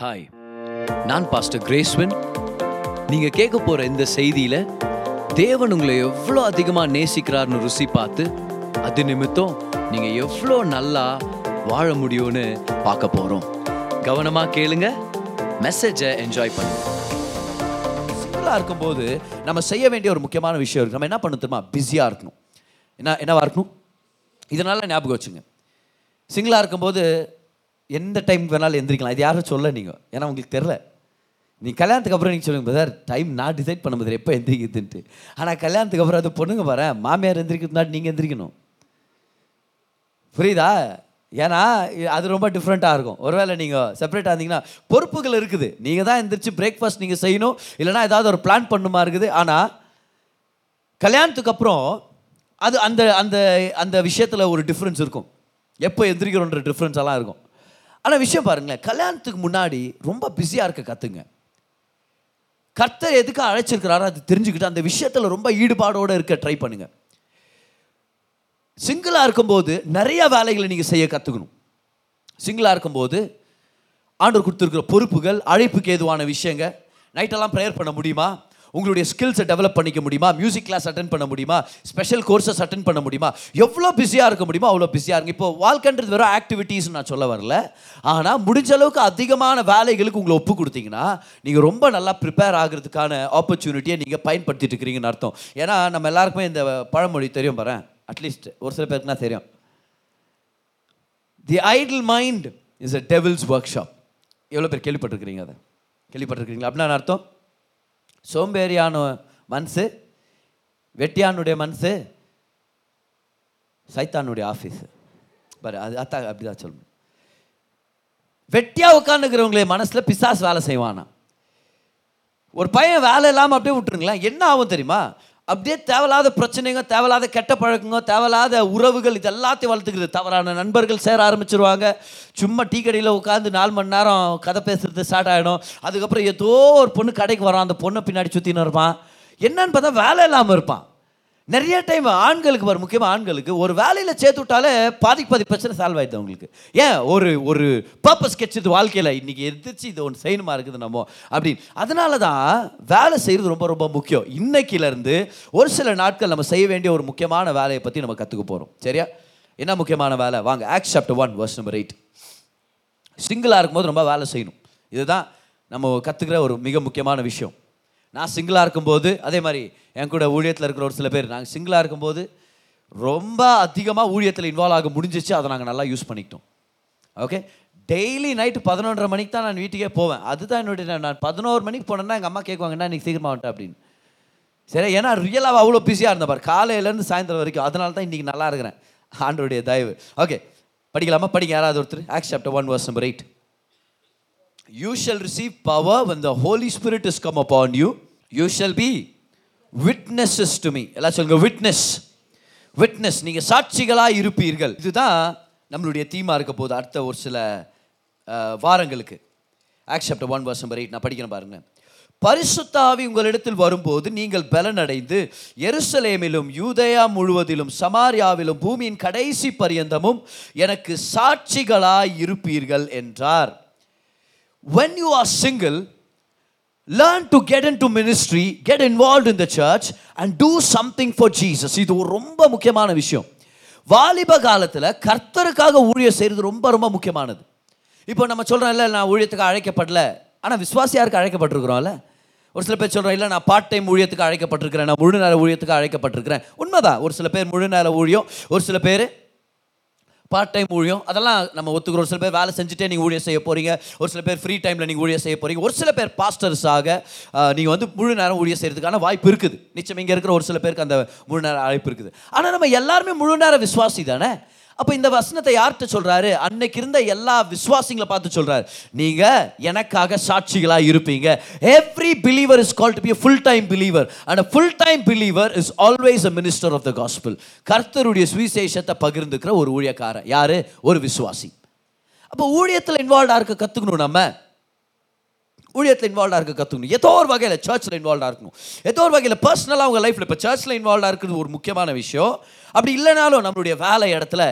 Hi நான் pastor கிரேஸ்வன் நீங்கள் கேட்க போகிற இந்த செய்தியில் தேவன் உங்களை எவ்வளோ அதிகமாக நேசிக்கிறார்னு ருசி பார்த்து அது நிமித்தம் நீங்கள் எவ்வளோ நல்லா வாழ முடியும்னு பார்க்க போகிறோம் கவனமாக கேளுங்க. மெசேஜை என்ஜாய் பண்ணுங்க. சிங்கிளாக இருக்கும்போது நம்ம செய்ய வேண்டிய ஒரு முக்கியமான விஷயம் இருக்குது நம்ம என்ன பண்ண தெரியுமா பிஸியாக இருக்கணும். என்ன என்னவாக இருக்கணும்? இதனால் ஞாபகம் வச்சுங்க. சிங்கிளாக இருக்கும்போது எந்த டைம் வேணாலும் எந்திரிக்கலாம். இது யாரும் சொல்ல நீங்கள் ஏன்னா உங்களுக்கு தெரில நீ கல்யாணத்துக்கு அப்புறம் நீங்கள் சொல்லுங்க சார் டைம் நான் டிசைட் பண்ண முடியாது எப்போ எந்திரிக்குதுன்ட்டு ஆனால் கல்யாணத்துக்கு அப்புறம் அது பொண்ணுங்க பாரு மாமியார் எந்திரிக்கிறதுனா நீங்கள் எந்திரிக்கணும். புரியுதா? ஏன்னா அது ரொம்ப டிஃப்ரெண்ட்டாக இருக்கும். ஒருவேளை நீங்கள் செப்பரேட்டாக இருந்தீங்கன்னா பொறுப்புகள் இருக்குது. நீங்கள் தான் எந்திரிச்சு பிரேக்ஃபாஸ்ட் நீங்கள் செய்யணும். இல்லைனா ஏதாவது ஒரு பிளான் பண்ணுமா இருக்குது. ஆனால் கல்யாணத்துக்கு அப்புறம் அது அந்த அந்த அந்த விஷயத்தில் ஒரு டிஃப்ரென்ஸ் இருக்கும். எப்போ எந்திரிக்கிறோன்ற டிஃப்ரென்ஸ் எல்லாம் இருக்கும். ஆனால் விஷயம் பாருங்களேன் கல்யாணத்துக்கு முன்னாடி ரொம்ப பிஸியாக இருக்க கற்றுங்க கர்த்தர் எதுக்கு அழைச்சிருக்கிறாரோ அது தெரிஞ்சுக்கிட்டு அந்த விஷயத்தில் ரொம்ப ஈடுபாடோடு இருக்க ட்ரை பண்ணுங்க. சிங்கிளாக இருக்கும்போது நிறைய வேலைகளை நீங்கள் செய்ய கற்றுக்கணும் சிங்கிளாக இருக்கும்போது ஆண்டவர் கொடுத்துருக்குற பொறுப்புகள் அழைப்புக்கு ஏதுவான விஷயங்க நைட்டெல்லாம் ப்ரேயர் பண்ண முடியுமா? உங்களுடைய ஸ்கில்ஸை டெவலப் பண்ணிக்க முடியுமா? மியூசிக் கிளாஸ் அட்டன் பண்ண முடியுமா? ஸ்பெஷல் கோர்சஸ் அட்டன் பண்ண முடியுமா? எவ்வளோ பிஸியாக இருக்க முடியுமோ அவ்வளோ பிஸியாக இருங்க. இப்போ வாழ்க்கைன்றது வெறும் ஆக்டிவிட்டீஸ் நான் சொல்ல வரல. ஆனால் முடிஞ்ச அளவுக்கு அதிகமான வேலைகளுக்கு உங்களை ஒப்பு கொடுத்தீங்கன்னா நீங்கள் ரொம்ப நல்லா ப்ரிப்பேர் ஆகிறதுக்கான ஆப்பர்ச்சுனிட்டியை நீங்கள் பயன்படுத்திட்டு இருக்கிறீங்கன்னு அர்த்தம். ஏன்னா நம்ம எல்லாருக்குமே இந்த பழமொழி தெரியும் பாரு அட்லீஸ்ட் ஒரு சில பேருக்குனா தெரியும். The idle mind is a devil's workshop எவ்வளோ பேர் கேள்விப்பட்டிருக்கிறீங்க அதை? கேள்விப்பட்டிருக்கிறீங்களா? அப்படின்னா அர்த்தம்? சோம்பேறியான மனசு வெட்டியானுடைய மனசு சைத்தானுடைய ஆஃபீஸு பாரு அது அத்தா அப்படிதான் சொல்லணும். வெட்டியாக உட்காந்துக்கிறவங்களே மனசில் பிசாஸ் வேலை செய்வானா ஒரு பையன் வேலை இல்லாமல் அப்படியே விட்டுருங்களேன். என்ன ஆகும் தெரியுமா? அப்படியே தேவையில்லாத பிரச்சனைங்க தேவையில்லாத கெட்ட பழக்கங்க தேவையில்லாத உறவுகள் இது எல்லாத்தையும் வளர்த்துக்குது. தவறான நண்பர்கள் சேர ஆரம்பிச்சிருவாங்க. சும்மா டீ கடையில் உட்காந்து நாலு மணி நேரம் கதை பேசுறது ஸ்டார்ட் ஆகிடும் அதுக்கப்புறம் ஏதோ ஒரு பொண்ணு கடைக்கு வரான். அந்த பொண்ணை பின்னாடி சுற்றின்னு இருப்பான். என்னன்னு பார்த்தா வேலை இல்லாமல் இருப்பான். நிறைய டைம் ஆண்களுக்கு வரும் முக்கியமாக ஆண்களுக்கு ஒரு வேலையில் சேர்த்து விட்டாலே பாதிக்கு பாதி பிரச்சனை சால்வ் ஆயிடுது அவங்களுக்கு. ஏன்? ஒரு ஒரு பர்பஸ் கெச்சது வாழ்க்கையில் இன்றைக்கி எதிர்த்து இது ஒன்று செய்யணுமா இருக்குது நம்ம அப்படின்னு. அதனால தான் வேலை செய்கிறது ரொம்ப ரொம்ப முக்கியம். இன்னைக்கிலேருந்து ஒரு சில நாட்கள் நம்ம செய்ய வேண்டிய ஒரு முக்கியமான வேலையை பற்றி நம்ம கற்றுக்க போகிறோம் சரியா? என்ன முக்கியமான வேலை? வாங்க acts chapter one verse number eight சிங்கிளாக இருக்கும்போது ரொம்ப வேலை செய்யணும். இதுதான் நம்ம கற்றுக்கிற ஒரு மிக முக்கியமான விஷயம். நான் சிங்கிளாக இருக்கும்போது அதே மாதிரி என் கூட ஊழியத்தில் இருக்கிற ஒரு சில பேர் நாங்கள் சிங்கிளாக இருக்கும்போது ரொம்ப அதிகமாக ஊழியத்தில் இன்வால்வ் ஆக முடிஞ்சிச்சு அதை நாங்கள் நல்லா யூஸ் பண்ணிக்கிட்டோம். ஓகே டெய்லி நைட்டு பதினொன்றரை மணிக்கு தான் நான் வீட்டுக்கே போவேன். அதுதான் என்னுடைய நான் பதினோரு மணிக்கு போனேன்னா எங்கள் அம்மா கேட்குவாங்கன்னா இன்றைக்கி சீக்கிரமாக வந்துட்டேன் அப்படின்னு. சரி ஏன்னா ரியலாக அவ்வளோ பிஸியாக இருந்த பாரு. காலையிலேருந்து சாயந்தரம் வரைக்கும் அதனால தான் இன்றைக்கி நல்லா இருக்கிறேன். ஆண்டோடைய தயவு. ஓகே படிக்கலாமா? படிங்க. யாராவது ஒருத்தர்? Acts chapter one verse number eight you shall receive power when the holy spirit is come you you you be witness witnesses to எல்லாம் சொல்லுங்க விட்னஸ் விட்னஸ் நீங்கள் சாட்சிகளாக இருப்பீர்கள். இதுதான் நம்மளுடைய தீமா இருக்க போது அடுத்த ஒரு சில வாரங்களுக்கு. ஆக்செப்ட் ஒன் வர்ஷம் நம்பர் எயிட் நான் படிக்கிறேன் பாருங்க. பரிசுத்தாவி உங்களிடத்தில் வரும்போது நீங்கள் பலனடைந்து எருசலேமிலும் யூதயா முழுவதிலும் சமாரியாவிலும் பூமியின் கடைசி பரியந்தமும் எனக்கு சாட்சிகளாய் இருப்பீர்கள் என்றார். When you are single, learn to get into ministry, get involved in the church, and do something for Jesus. இது ஒரு ரொம்ப முக்கியமான விஷயம். வாலிப காலத்தில் கர்த்தருக்காக ஊழியம் செய்கிறது ரொம்ப ரொம்ப முக்கியமானது. இப்போ நம்ம சொல்கிறோம் இல்லை நான் ஊழியத்துக்கு அழைக்கப்படல. ஆனால் விசுவாசியாருக்கு அழைக்கப்பட்டிருக்கிறோம்ல. ஒரு சில பேர் சொல்கிறோம் இல்லை நான் பார்ட் டைம் ஊழியத்துக்கு அழைக்கப்பட்டிருக்கிறேன். நான் முழு நேர ஊழியத்துக்கு அழைக்கப்பட்டிருக்கிறேன். உண்மைதான். ஒரு சில பேர் முழு நேர ஊழியம் ஒரு சில பேர் பார்ட் டைம் ஊழியம். அதெல்லாம் நம்ம ஒத்துக்கிறோம். ஒரு சில பேர் வேலை செஞ்சுட்டே நீங்கள் ஊழியம் செய்ய போகிறீங்க ஒரு சில பேர் ஃப்ரீ டைமில் நீங்கள் ஊழியம் செய்ய போகிறீங்க ஒரு சில பேர் பாஸ்டர்ஸாக நீங்கள் வந்து முழு நேரம் ஊழியம் செய்கிறதுக்கான வாய்ப்பு இருக்குது. நிச்சயம் இங்கே இருக்கிற ஒரு சில பேருக்கு அந்த முழு நேரம் அழைப்பு இருக்குது. ஆனால் நம்ம எல்லாருமே முழு நேரம் விசுவாசி தானே? அப்போ இந்த வசனத்தை யார்கிட்ட சொல்கிறாரு அன்னைக்கு இருந்த எல்லா விசுவாசிங்களை பார்த்து சொல்கிறாரு நீங்கள் எனக்காக சாட்சிகளாக இருப்பீங்க. Every believer is call to be full time believer and full time believer is always a minister of the gospel கர்த்தருடைய சுவிசேஷத்தை பகிர்ந்துக்கிற ஒரு ஊழியக்காரன். யார்? ஒரு விசுவாசி. அப்போ ஊழியத்தில் இன்வால்வ்டாக இருக்க கற்றுக்கணும் நம்ம? ஊழியத்தில் இன்வால்வாக இருக்க கற்றுக்கணும் ஏதோ ஒரு வகையில் சர்ச்சில் இன்வால்வாக இருக்கணும். ஏதோ ஒரு வகையில் பர்சனலாக உங்கள் லைஃப்பில் இப்போ சர்ச்சில் இன்வால்வாக இருக்கிறது ஒரு முக்கியமான விஷயம். அப்படி இல்லைனாலும் நம்மளுடைய வேலை இடத்துல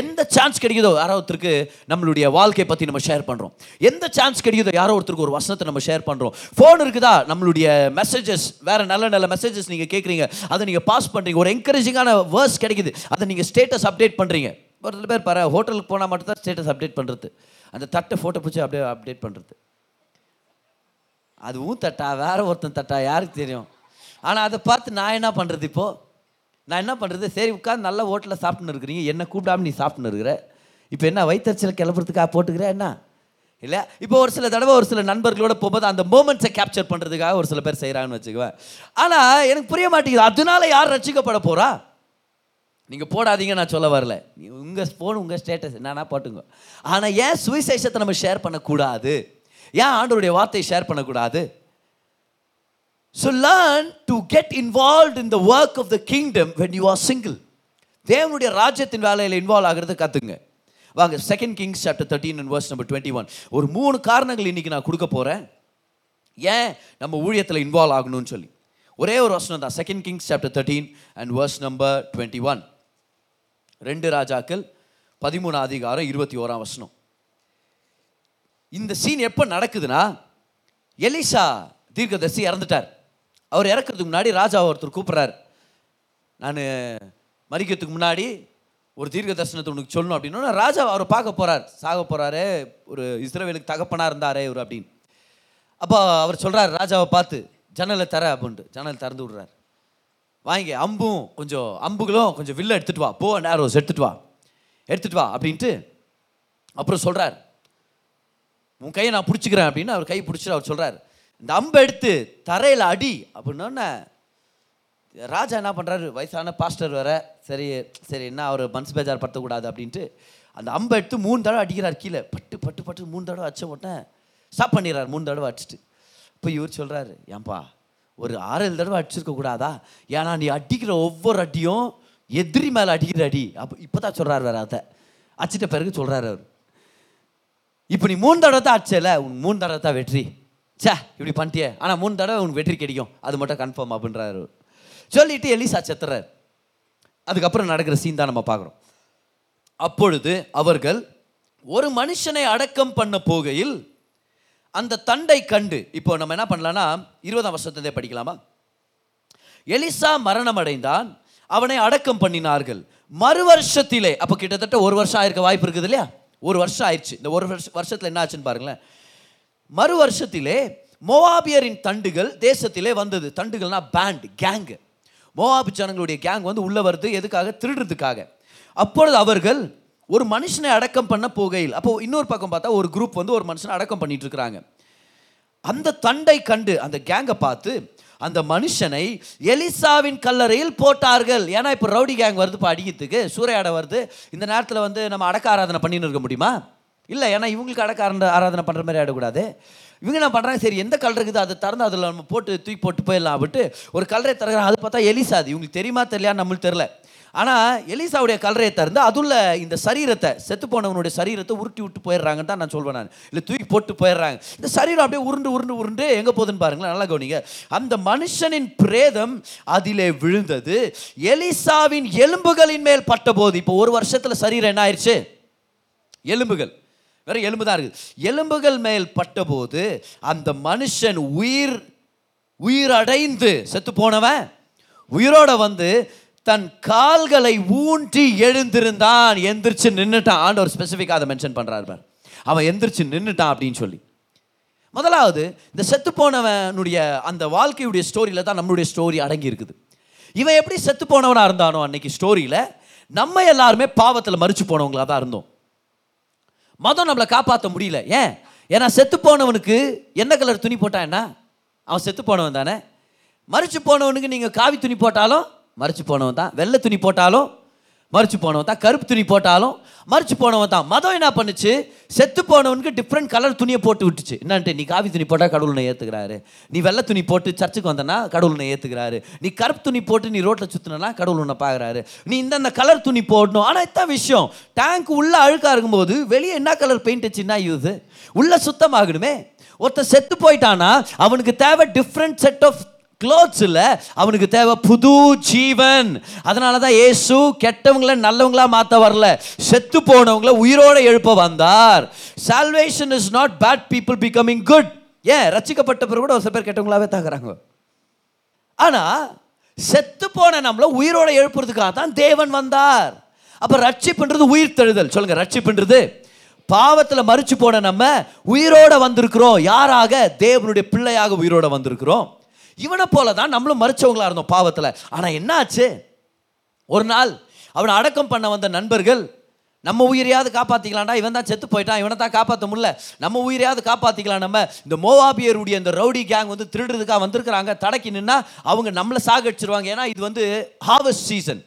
எந்த சான்ஸ் கிடைக்குதோ யாரோ ஒருத்தருக்கு நம்மளுடைய வாழ்க்கையை பற்றி நம்ம ஷேர் பண்ணுறோம் எந்த சான்ஸ் கிடைக்குதோ யாரோ ஒருத்தருக்கு ஒரு வசனத்தை நம்ம ஷேர் பண்ணுறோம் ஃபோன் இருக்குதா? நம்மளுடைய மெசேஜஸ் வேறு நல்ல நல்ல மெசேஜஸ் நீங்கள் கேட்குறீங்க அதை நீங்கள் பாஸ் பண்ணுறீங்க ஒரு என்கரேஜிங்கான வேர்ஸ் கிடைக்குது. அதை நீங்கள் ஸ்டேட்டஸ் அப்டேட் பண்ணுறீங்க ஒரு சில பேர் பாரு ஹோட்டலுக்கு போனால் மட்டும் தான் ஸ்டேட்டஸ் அப்டேட் பண்ணுறது அந்த தட்டை ஃபோட்டோ பிடிச்சி அப்படியே அப்டேட் பண்ணுறது அதுவும் தட்டா வேற ஒருத்தன் தட்டா யாருக்கு தெரியும்? ஆனால் அதை பார்த்து நான் என்ன பண்ணுறது இப்போ? நான் என்ன பண்ணுறது சரி உட்காந்து நல்ல ஹோட்டலில் சாப்பிட்டுன்னு இருக்கிறீங்க. என்ன கூப்பிடாம நீ சாப்பிட்டுன்னு இருக்கிற. இப்போ என்ன வயிற்றுச்சல் கிளப்புறதுக்காக போட்டுக்கிற? என்ன? இல்லை இப்போ ஒரு சில தடவை ஒரு சில நண்பர்களோட போகும்போது அந்த மூமெண்ட்ஸை கேப்சர் பண்ணுறதுக்காக ஒரு சில பேர் செய்கிறாங்கன்னு வச்சுக்குவேன். ஆனால் எனக்கு புரிய மாட்டேங்குது. அதனால யார் ரசிக்கப்பட போகிறா நீங்கள் போடாதீங்க நான் சொல்ல வரல. உங்கள் ஃபோன் உங்கள் ஸ்டேட்டஸ் என்னன்னா போட்டுங்க ஆனால் ஏன் சுவிசேஷத்தை நம்ம ஷேர் பண்ணக்கூடாது? ஏன் ஆண்டவருடைய வார்த்தையை ஷேர் பண்ணக்கூடாது? So learn to get involve in the work of the kingdom when you are single தேவனுடைய ராஜ்யத்தின் வேலையில் இன்வால்வ் ஆகிறது கற்றுங்க வாங்க second kings chapter thirteen and verse number twenty one ஒரு மூணு காரணங்கள் இன்னைக்கு நான் கொடுக்க போகிறேன் ஏன் நம்ம ஊழியத்தில் இன்வால்வ் ஆகணும்னு சொல்லி. ஒரே ஒரு வசனம் தான் second kings chapter thirteen and verse number twenty one ரெண்டு ராஜாக்கள் பதிமூணு அதிகாரம் இருபத்தி ஓராம் வசனம். இந்த சீன் எப்போ நடக்குதுன்னா எலிசா தீர்க்கதர்சி இறந்துட்டார். அவர் இறக்கிறதுக்கு முன்னாடி ராஜா ஒருத்தர் கூப்பிட்றாரு. நான் மறிக்கிறதுக்கு முன்னாடி ஒரு தீர்க்க தரிசனத்தை உனக்கு சொல்லணும் அப்படின்னா ராஜா அவரை பார்க்க போகிறார் சாக போகிறாரு ஒரு இஸ்ரேவேலுக்கு தகப்பனாக இருந்தாரே இவர் அப்படின்னு. அப்போ அவர் சொல்கிறார் ராஜாவை பார்த்து ஜன்னலை தர அப்படின்ட்டு. ஜன்னல் திறந்து விடுறார். வாங்கி அம்பும் கொஞ்சம் அம்புகளும் கொஞ்சம் வில்ல எடுத்துகிட்டு வா. போ நேரோஸ் எடுத்துகிட்டு வா. எடுத்துகிட்டு வா அப்படின்ட்டு அப்புறம் சொல்கிறார் உன் கையை நான் பிடிச்சிக்கிறேன் அப்படின்னு அவர் கை பிடிச்சிட்டு அவர் சொல்கிறார் இந்த அம்பை எடுத்து தரையில் அடி அப்படின்னோடனே ராஜா என்ன பண்ணுறாரு வயசான பாஸ்டர் வேற சரி சரி என்ன அவர் மனசு பேஜார் படுத்தக்கூடாது அப்படின்ட்டு அந்த அம்பை எடுத்து மூணு தடவை அடிக்கிறார் கீழே. பட்டு பட்டு பட்டு மூணு தடவை அடிச்ச உடனே ஸ்டாப் பண்ணிடுறாரு மூணு தடவை அடிச்சிட்டு. இப்போ இவர் சொல்கிறாரு ஏன்பா ஒரு ஆறு ஏழு தடவை அடிச்சிருக்க கூடாதா? ஏன்னா நீ அடிக்கிற ஒவ்வொரு அடியும் எதிரி மேலே அடிக்கிற அடி. அப்போ இப்போ தான் சொல்கிறார் வேற அதை. அடிச்சிட்ட பிறகு சொல்கிறாரு அவர். இப்போ நீ மூணு தடவை தான் அடிச்சல உன் மூணு தடவை தான் வெற்றி. சே இப்படி பண்ணிட்டியே. ஆனால் மூணு தடவை உனக்கு வெற்றி கிடைக்கும். அது மட்டும் கன்ஃபார்ம் அப்படின்றாரு சொல்லிட்டு எலிசா செத்துறாரு. அதுக்கப்புறம் நடக்கிற சீன் தான் நம்ம பார்க்குறோம். அப்பொழுது அவர்கள் ஒரு மனுஷனை அடக்கம் பண்ண போகையில் அந்த தண்டை கண்டு இப்போ நம்ம என்ன பண்ணலான்னா இருபதாம் வருஷத்துலேருந்தே படிக்கலாமா? எலிசா மரணம் அடைந்தான் அவனை அடக்கம் பண்ணினார்கள். மறு வருஷத்திலே அப்போ கிட்டத்தட்ட ஒரு வருஷம் ஆயிருக்க வாய்ப்பு இருக்குது இல்லையா? ஒரு வருஷம் ஆயிடுச்சு. இந்த ஒரு வருஷ வருஷத்தில் என்ன ஆச்சுன்னு பாருங்களேன். மறு வருஷத்திலே மோவாபியரின் தண்டுகள் தேசத்திலே வந்தது. தண்டுகள்னா பேண்ட் கேங்கு மோவாபி ஜனங்களுடைய கேங் வந்து உள்ளே வருது. எதுக்காக? திருடுறதுக்காக. அப்பொழுது அவர்கள் ஒரு மனுஷனை அடக்கம் பண்ண போகையில் அப்போ இன்னொரு பக்கம் பார்த்தா ஒரு குரூப் வந்து ஒரு மனுஷனை அடக்கம் பண்ணிட்டு இருக்கிறாங்க. அந்த தண்டை கண்டு அந்த கேங்கை பார்த்து அந்த மனுஷனை எலிசாவின் கல்லறையில் போட்டார்கள். ஏன்னா இப்போ ரவுடி கேங் வருது இப்போ அடிக்கிறதுக்கு சூறையாட வருது. இந்த நேரத்தில் வந்து நம்ம அடக்க ஆராதனை பண்ணின்னு இருக்க முடியுமா? இல்லை ஏன்னா இவங்களுக்கு அடக்க ஆராதனை பண்ணுற மாதிரி ஆகிடக்கூடாது இவங்க என்ன பண்ணுறாங்க சரி எந்த கல் இருக்குது? அதை திறந்து அதில் நம்ம போட்டு தூக்கி போட்டு போயிடலாம். அப்படின்ட்டு ஒரு கல்லறை திறக்கிறாங்க. அது பார்த்தா எலிசா அது இவங்களுக்கு தெரியுமா தெரியலையா நம்மளுக்கு தெரில ஆனால் எலிசாவுடைய கல்லறையை திறந்து அதுள்ள இந்த சரீரத்தை செத்து போனவனுடைய சரீரத்தை உருட்டி விட்டு போயிடுறாங்கன்னு தான் நான் சொல்வேன் நான். இல்லை தூக்கி போட்டு போயிடுறாங்க. இந்த சரீரம் அப்படியே உருண்டு உருண்டு உருண்டு எங்கே போகுதுன்னு பாருங்களேன் நல்லா கவனிங்க. அந்த மனுஷனின் பிரேதம் அதிலே விழுந்தது. எலிசாவின் எலும்புகளின் மேல் பட்டபோது இப்போ ஒரு வருஷத்தில் சரீரம் என்ன ஆயிடுச்சு எலும்புகள். வேற எலும்பு தான் இருக்குது. எலும்புகள் மேல் பட்டபோது அந்த மனுஷன் உயிர் உயிரடைந்து செத்து போனவன் உயிரோட வந்து தன் கால்களை ஊன்றி எழுந்திருந்தான். எந்திரிச்சு நின்றுட்டான் ஆண்டவர் ஸ்பெசிஃபிக்காக அதை மென்ஷன் பண்ணுறாரு பாரு. அவன் எந்திரிச்சு நின்றுட்டான் அப்படின்னு சொல்லி. முதலாவது இந்த செத்து போனவனுடைய அந்த வாழ்க்கையுடைய ஸ்டோரியில் தான் நம்மளுடைய ஸ்டோரி அடங்கி இருக்குது. இவன் எப்படி செத்து போனவனாக இருந்தானோ அன்னைக்கு ஸ்டோரியில் நம்ம எல்லாருமே பாவத்தில் மறிச்சு போனவங்களா தான் இருந்தோம். மதம் நம்மளை காப்பாற்ற முடியல. ஏன்? ஏன்னா செத்து போனவனுக்கு என்ன கலர் துணி போட்டா என்ன? அவன் செத்து போனவன் தானே. மறிச்சு போனவனுக்கு நீங்கள் காவி துணி போட்டாலும் மறைச்சு போனவன் தான். வெள்ளை துணி போட்டாலும் மறைச்சு போனவன் தான். கருப்பு துணி போட்டாலும் மறைச்சு போனவன் தான். மதம் என்ன பண்ணுச்சு? செத்து போனவனுக்கு டிஃப்ரெண்ட் கலர் துணியை போட்டு விட்டுச்சு. என்னன்ட்டு நீ காவி துணி போட்டால் கடவுளனை ஏற்றுக்கிறாரு நீ வெள்ளை துணி போட்டு சர்ச்சுக்கு வந்தனா கடவுளனை ஏற்றுக்கிறாரு நீ கருப்பு துணி போட்டு நீ ரோட்டில் சுற்றினா கடவுள் உன்னை பார்க்குறாரு நீ இந்தந்த கலர் துணி போடணும். ஆனால் இதான் விஷயம். டேங்க் உள்ளே அழுக்காக இருக்கும்போது வெளியே என்ன கலர் பெயிண்ட் வச்சுன்னா யூஸ் உள்ளே சுத்தமாகணுமே. ஒருத்தன் செத்து போயிட்டானா அவனுக்கு தேவை டிஃப்ரெண்ட் செட் ஆஃப் க்ளோத்ஸ் இல்லை அவனுக்கு தேவை புது ஜீவன். அதனால தான் ஏசு கெட்டவங்கள நல்லவங்களா மாற்ற வரல. செத்து போனவங்கள உயிரோட எழுப்ப வந்தார். Salvation is not bad people becoming good ஏன்? ரச்சிக்கப்பட்ட பிறகு கூட ஒரு சில பேர் கெட்டவங்களாவே தாக்குறாங்க. ஆனால் செத்து போன நம்மள உயிரோட எழுப்புறதுக்காக தான் தேவன் வந்தார். அப்போ ரட்சிப்புன்றது உயிர் தழுதல். சொல்லுங்க ரட்சிப்புன்றது. பாவத்தில் மறிச்சு போன நம்ம உயிரோட வந்திருக்கிறோம். யாராக? தேவனுடைய பிள்ளையாக உயிரோட வந்திருக்கிறோம். இவனை போல தான் நம்மளும் மறைச்சவங்களாக இருந்தோம் பாவத்தில். ஆனால் என்னாச்சு? ஒரு நாள் அவனை அடக்கம் பண்ண வந்த நண்பர்கள் நம்ம உயிரையாவது காப்பாற்றிக்கலாம்டா இவன் தான் செத்து போயிட்டான் இவனை தான் காப்பாற்ற முடியல. நம்ம உயிரையாவது காப்பாற்றிக்கலாம் நம்ம இந்த மோவாபியருடைய இந்த ரவுடி கேங் வந்து திருடுறதுக்காக வந்திருக்கிறாங்க. தடக்கி நின்னா அவங்க நம்மளை சாகடிச்சிருவாங்க. ஏன்னா இது வந்து harvest season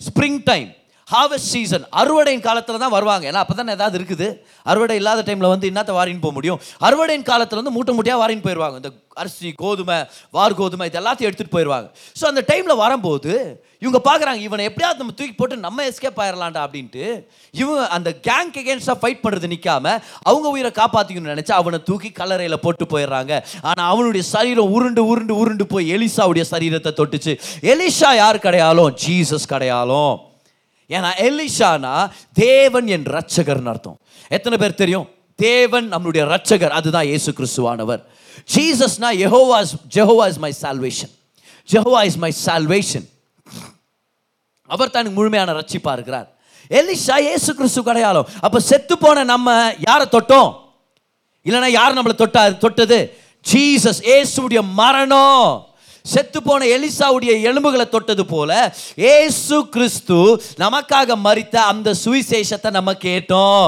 spring time harvest season அறுவடையின் காலத்தில் தான் வருவாங்க. ஏன்னா அப்போ தான் ஏதாவது இருக்குது? அறுவடை இல்லாத டைமில் வந்து என்னத்த வாரின்னு போக முடியும்? அறுவடையின் காலத்தில் வந்து மூட்டை மூட்டையாக வாரின்னு போயிடுவாங்க இந்த அரிசி கோதுமை வார் கோதுமை இது எல்லாத்தையும் எடுத்துகிட்டு போயிடுவாங்க ஸோ அந்த டைமில் வரும்போது இவங்க பார்க்குறாங்க இவனை எப்படியாவது நம்ம தூக்கி போட்டு நம்ம எஸ்கேப் ஆயிடலாண்டா அப்படின்ட்டு இவங்க அந்த கேங் எகேன்ஸ்டாக ஃபைட் பண்ணுறது நிற்காம அவங்க உயிரை காப்பாற்றிக்கணும்னு நினச்சா அவனை தூக்கி கல்லறையில் போட்டு போயிடுறாங்க. ஆனால் அவனுடைய சரீரம் உருண்டு உருண்டு உருண்டு போய் எலிசாவுடைய சரீரத்தை தொட்டுச்சு. எலிஷா யார் கிடையாலும்? ஜீசஸ் கிடையாலும். ஏன்னா எலிஷானா தேவன் என் ரட்சகர்னு அர்த்தம். எத்தனை பேர் தெரியும்? தேவன் நம்மளுடைய ரட்சகர் அதுதான் இயேசு கிறிஸ்துவானவர். ஜீசஸ்னா Jehovah is Jehovah is my salvation Jehovah is my salvation அவர் தான் எனக்கு முழுமையான ரட்சிப்பா இருக்கிறார். எலிஷா இயேசு கிறிஸ்து கிடையாலும் அப்போ செத்து போன நம்ம யாரை தொட்டோம்? இல்லைன்னா யார் நம்மளை தொட்டா தொட்டது? ஜீசஸ் ஏசுடைய மரணம். செத்து போன எலிசாவுடைய எலும்புகளை தொட்டது போல ஏசு கிறிஸ்து நமக்காக மறித்த அந்த சுவிசேஷத்தை நம்ம கேட்டோம்.